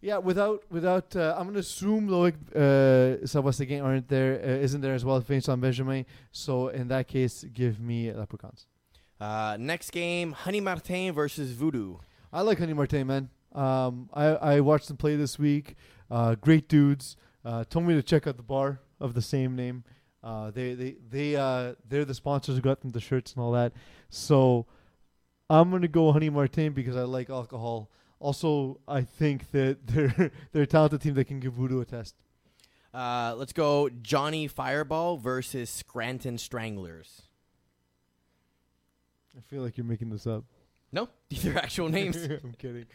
Yeah, without without uh, I'm gonna assume Loic uh, Gain aren't there, uh, isn't there as well, Vincent Benjamin. So in that case, give me Leprechauns. Uh, next game, Honey Martin versus Voodoo. I like Honey Martin, man. Um, I I watched them play this week. Uh, great dudes. Uh, told me to check out the bar of the same name. Uh, they they they uh they're the sponsors who got them the shirts and all that. So I'm gonna go Honey Martin because I like alcohol. Also, I think that [LAUGHS] they're they're a talented team that can give Voodoo a test. Uh, let's go Johnny Fireball versus Scranton Stranglers. I feel like you're making this up. No, [LAUGHS] these are actual [LAUGHS] names. I'm kidding.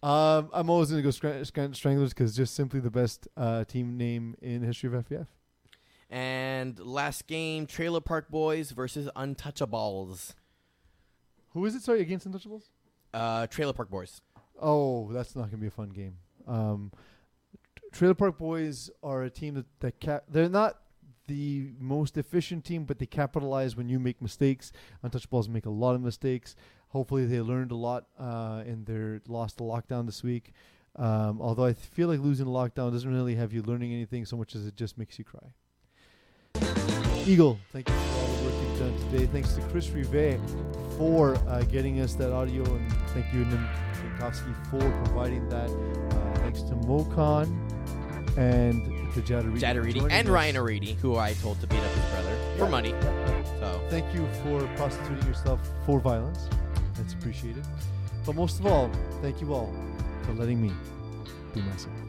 Um, I'm always gonna go Scranton Stranglers because just simply the best uh, team name in the history of FPF. And last game, Trailer Park Boys versus Untouchables. Who is it? Sorry, against Untouchables. Uh, Trailer Park Boys. Oh, that's not gonna be a fun game. Um, Trailer Park Boys are a team that that cap- they're not the most efficient team, but they capitalize when you make mistakes. Untouchables make a lot of mistakes. Hopefully, they learned a lot uh, in their loss to lockdown this week. Um, although I feel like losing lockdown doesn't really have you learning anything so much as it just makes you cry. Eagle, thank you for all the work you've done today. Thanks to Chris Rivet for uh, getting us that audio, and thank you, Nim Jankowski, for providing that. Uh, thanks to Mocon and to Jad Aridi. Jadariti and Ryan Aridi, who I told to beat up his brother for money. So Thank you for prostituting yourself for violence. That's appreciated. But most of all, thank you all for letting me be myself.